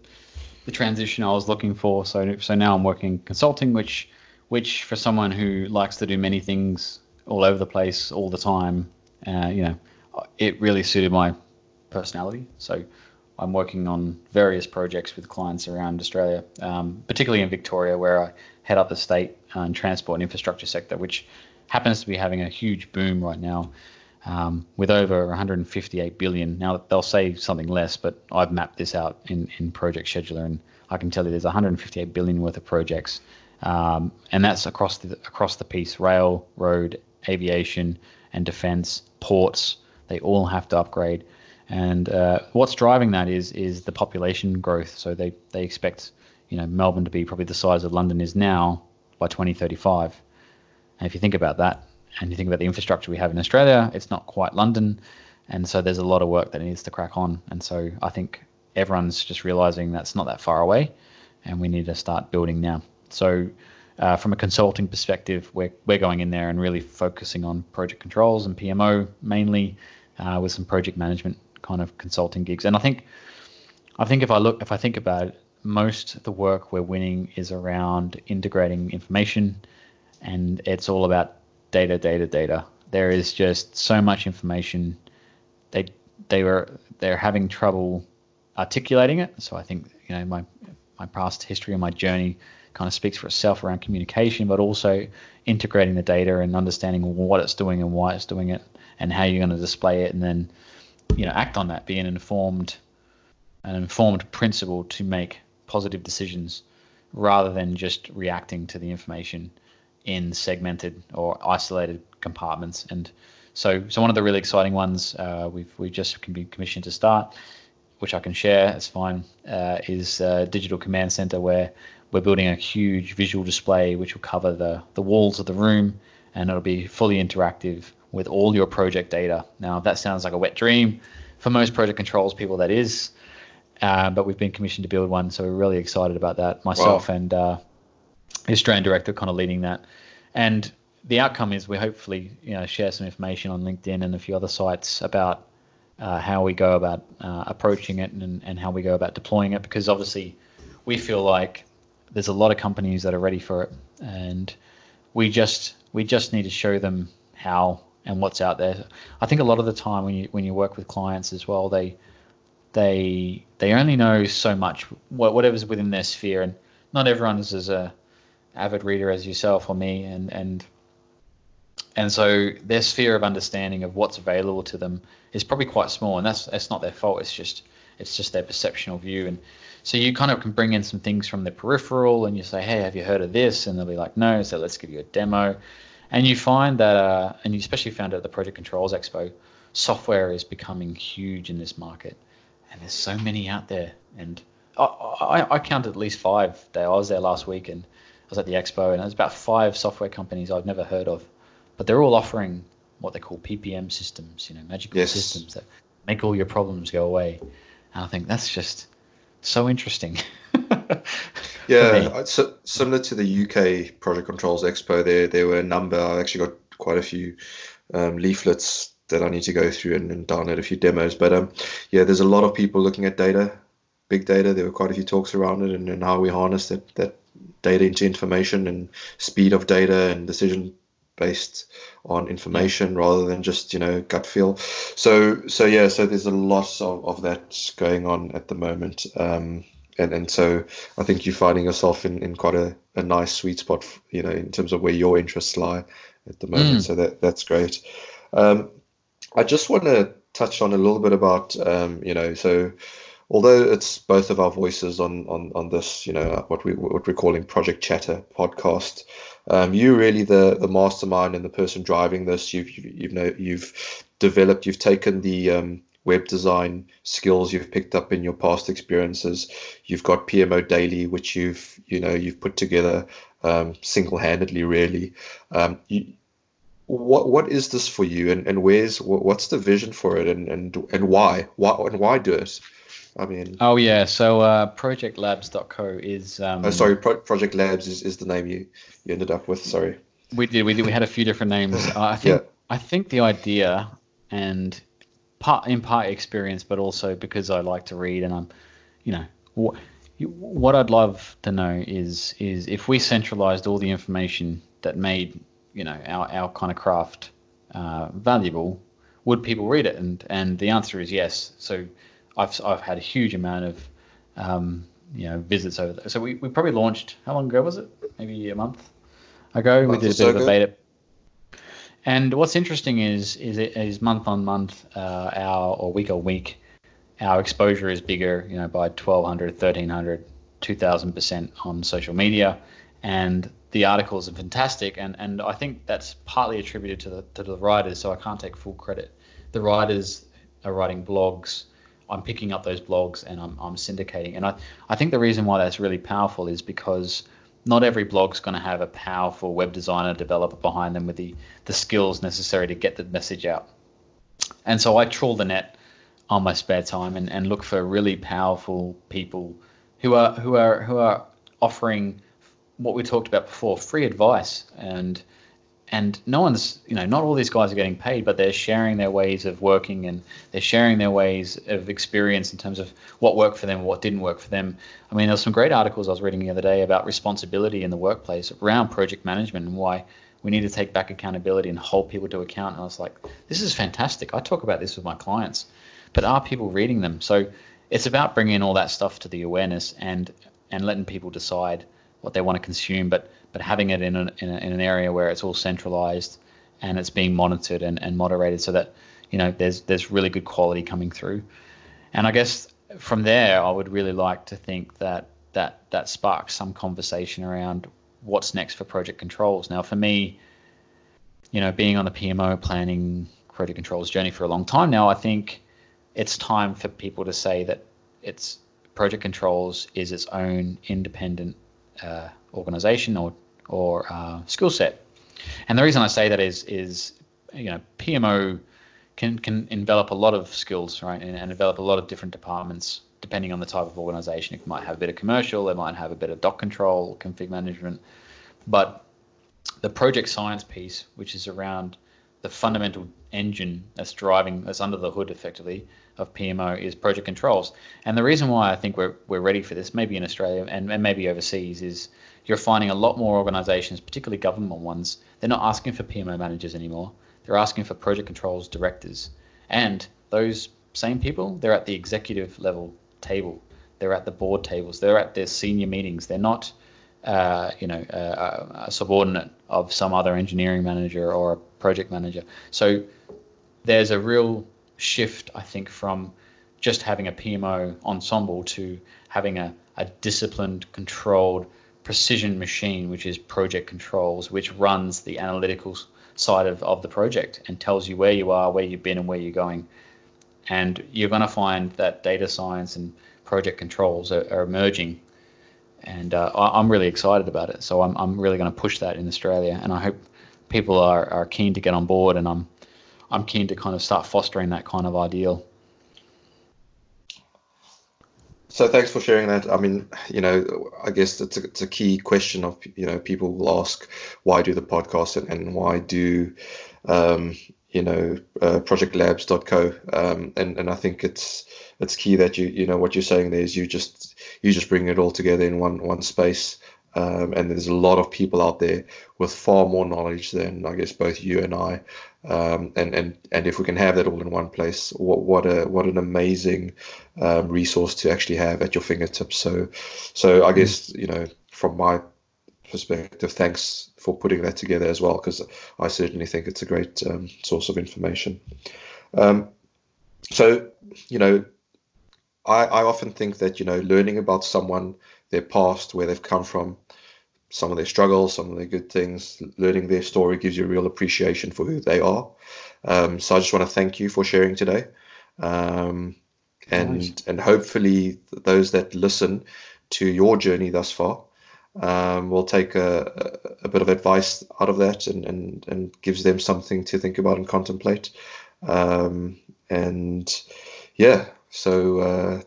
the transition i was looking for. So so now i'm working consulting which which for someone who likes to do many things all over the place all the time, uh, you know, it really suited my personality. So I'm working on various projects with clients around Australia, um, particularly in Victoria, where I head up the state and transport and infrastructure sector, which happens to be having a huge boom right now. Um, with over 158 billion. Now they'll say something less, but I've mapped this out in, in Project Scheduler, and I can tell you there's 158 billion worth of projects, um, and that's across the across the piece: rail, road, aviation and defense, ports. They all have to upgrade. And uh, what's driving that is is the population growth. So they, they expect you know Melbourne to be probably the size of London is now by 2035. And if you think about that, and you think about the infrastructure we have in Australia, it's not quite London, and so there's a lot of work that needs to crack on. And so I think everyone's just realizing that's not that far away, and we need to start building now. So uh, from a consulting perspective, we're, we're going in there and really focusing on project controls and PMO mainly, uh, with some project management kind of consulting gigs. And I think, I think if I look, if I think about it, most of the work we're winning is around integrating information, and it's all about data, data, data. There is just so much information. They they were they're having trouble articulating it. So I think you know my my past history and my journey kind of speaks for itself around communication, but also integrating the data and understanding what it's doing and why it's doing it and how you're going to display it and then you know act on that, be an informed an informed principle to make positive decisions rather than just reacting to the information in segmented or isolated compartments. And so, so one of the really exciting ones uh, we've we just can be commissioned to start, which I can share. It's fine. Uh, is uh, digital command center where we're building a huge visual display which will cover the, the walls of the room and it'll be fully interactive with all your project data. Now, that sounds like a wet dream. For most project controls people, that is. Uh, but we've been commissioned to build one, so we're really excited about that. Myself wow. and uh, the Australian director kind of leading that. And the outcome is we hopefully you know share some information on LinkedIn and a few other sites about uh, how we go about uh, approaching it and, and how we go about deploying it because obviously we feel like there's a lot of companies that are ready for it, and we just we just need to show them how and what's out there. I think a lot of the time when you when you work with clients as well, they they they only know so much whatever's within their sphere, and not everyone is as a avid reader as yourself or me, and and and so their sphere of understanding of what's available to them is probably quite small, and that's that's not their fault. It's just it's just their perceptual view. And so you kind of can bring in some things from the peripheral, and you say, hey, have you heard of this? And they'll be like, no. So let's give you a demo. And you find that, uh, and you especially found at the Project Controls Expo, software is becoming huge in this market, and there's so many out there. And I, I, I counted at least five. I was there last week, and I was at the expo, and there's about five software companies I've never heard of, but they're all offering what they call PPM systems, you know, magical yes. systems that make all your problems go away. And I think that's just so interesting. [laughs] yeah, so, similar to the UK Project Controls Expo, there there were a number. I actually got quite a few um, leaflets that I need to go through and, and, download a few demos. But um, yeah, there's a lot of people looking at data, big data. There were quite a few talks around it and, and how we harness that that data into information and speed of data and decision based on information rather than just you know gut feel. So so yeah so there's a lot of, of that going on at the moment. Um, and and so I think you're finding yourself in, in quite a, a nice sweet spot you know in terms of where your interests lie at the moment. Mm. so that that's great. Um, I just want to touch on a little bit about um, you know so although it's both of our voices on on on this, you know, what we what we're calling Project Chatter podcast. Um, you're really the the mastermind and the person driving this. You've you've, you've know you've developed. You've taken the um, web design skills you've picked up in your past experiences. You've got PMO Daily, which you've you know you've put together um, single handedly, really. Um, you, what what is this for you, and, and where's what's the vision for it, and and and why why and why do it? I mean. Oh yeah, so uh, ProjectLabs.co is. Um, oh, sorry, Pro- Project Labs is, is the name you, you ended up with. Sorry. We did. We did. We had a few different names. [laughs] I think. Yeah. I think the idea and part in part experience, but also because I like to read and I'm, you know, what what I'd love to know is is if we centralized all the information that made you know our our kind of craft uh, valuable, would people read it? And and the answer is yes. So I've I've had a huge amount of um, you know visits over there. So we, we probably launched how long ago was it? Maybe a month ago. we did a bit so of a beta. And what's interesting is is it is month on month, uh, our or week on week, our exposure is bigger. You know, by 1,200, 1,300, 2,000 percent on social media, and the articles are fantastic. And and I think that's partly attributed to the to the writers. So I can't take full credit. The writers are writing blogs I'm picking up those blogs and I'm, I'm syndicating. And I, I think the reason why that's really powerful is because not every blog's going to have a powerful web designer developer behind them with the, the skills necessary to get the message out. And so I trawl the net on my spare time and, and look for really powerful people who are who are who are offering what we talked about before, free advice and and no one's you know not all these guys are getting paid but they're sharing their ways of working and they're sharing their ways of experience in terms of what worked for them what didn't work for them. I mean there's some great articles i was reading the other day about responsibility in the workplace around project management and why we need to take back accountability and hold people to account. And i was like this is fantastic. I talk about this with my clients but are people reading them? So it's about bringing all that stuff to the awareness and and letting people decide what they want to consume. But but having it in an, in, a, in an area where it's all centralized and it's being monitored and, and moderated so that you know there's there's really good quality coming through. And i guess from there i would really like to think that that that sparks some conversation around what's next for project controls. Now for me you know being on the pmo planning project controls journey for a long time now i think it's time for people to say that it's project controls is its own independent uh, organization or or uh, skill set. And the reason I say that is is you know PMO can can envelop a lot of skills, right, and, and develop a lot of different departments depending on the type of organization. It might have a bit of commercial, it might have a bit of doc control, config management, but the project science piece, which is around the fundamental engine that's driving that's under the hood effectively of PMO is project controls. And the reason why I think we're we're ready for this, maybe in Australia and, and maybe overseas, is you're finding a lot more organizations, particularly government ones, they're not asking for PMO managers anymore. They're asking for project controls directors. And those same people, they're at the executive level table. They're at the board tables. They're at their senior meetings. They're not, uh, you know, uh, a subordinate of some other engineering manager or a project manager. So there's a real shift, I think, from just having a PMO ensemble to having a, a disciplined, controlled, precision machine, which is project controls, which runs the analytical side of, of the project and tells you where you are, where you've been, and where you're going. And you're going to find that data science and project controls are, are emerging. And uh, I'm really excited about it. So I'm, I'm really going to push that in Australia. And I hope people are, are keen to get on board. And I'm, I'm keen to kind of start fostering that kind of ideal. So thanks for sharing that. I mean, you know, I guess it's a, it's a key question of you know people will ask why do the podcast and, and why do um, you know uh, projectlabs.co um, and and I think it's it's key that you you know what you're saying there is you just you just bring it all together in one one space um, and there's a lot of people out there with far more knowledge than I guess both you and I um, and and and if we can have that all in one place, what what a what an amazing um, resource to actually have at your fingertips. So, so I guess you know from my perspective, thanks for putting that together as well, because I certainly think it's a great um, source of information. Um, so, you know, I, I often think that you know learning about someone, their past, where they've come from, some of their struggles, some of their good things. Learning their story gives you a real appreciation for who they are. Um, so I just want to thank you for sharing today, um, and nice. and hopefully those that listen to your journey thus far um, will take a, a, bit of advice out of that and, and and gives them something to think about and contemplate. Um, and yeah, so uh,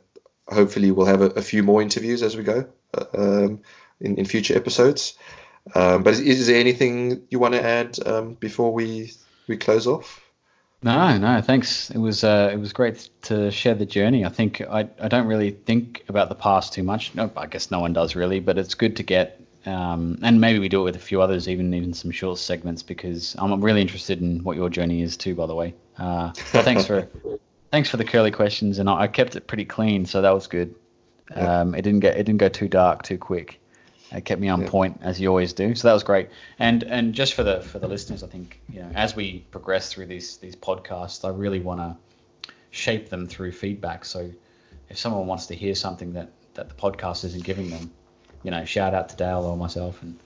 hopefully we'll have a, a, few more interviews as we go. Um, in, in future episodes. Um, but is, is, there anything you want to add um, before we we close off? No, no, thanks. It was uh, it was great to share the journey. I think I, I don't really think about the past too much. No, I guess no one does really, but it's good to get um, and maybe we do it with a few others, even even some short segments, because I'm really interested in what your journey is too. By the way, uh, thanks for [laughs] thanks for the curly questions, and I, I, kept it pretty clean, so that was good. Um, it didn't get it didn't go too dark too quick. It kept me on yeah. point as you always do. So that was great. And and just for the for the listeners, I think you know as we progress through these these podcasts, I really want to shape them through feedback. So if someone wants to hear something that that the podcast isn't giving them, you know, shout out to Dale or myself, and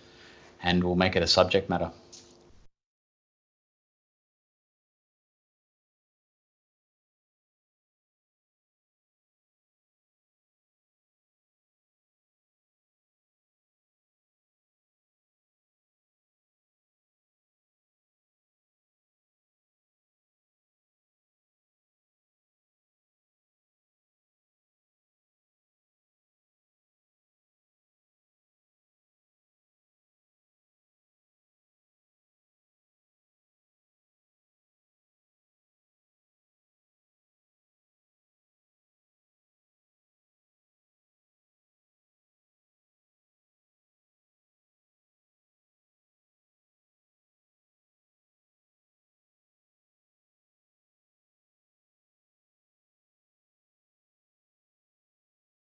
and we'll make it a subject matter.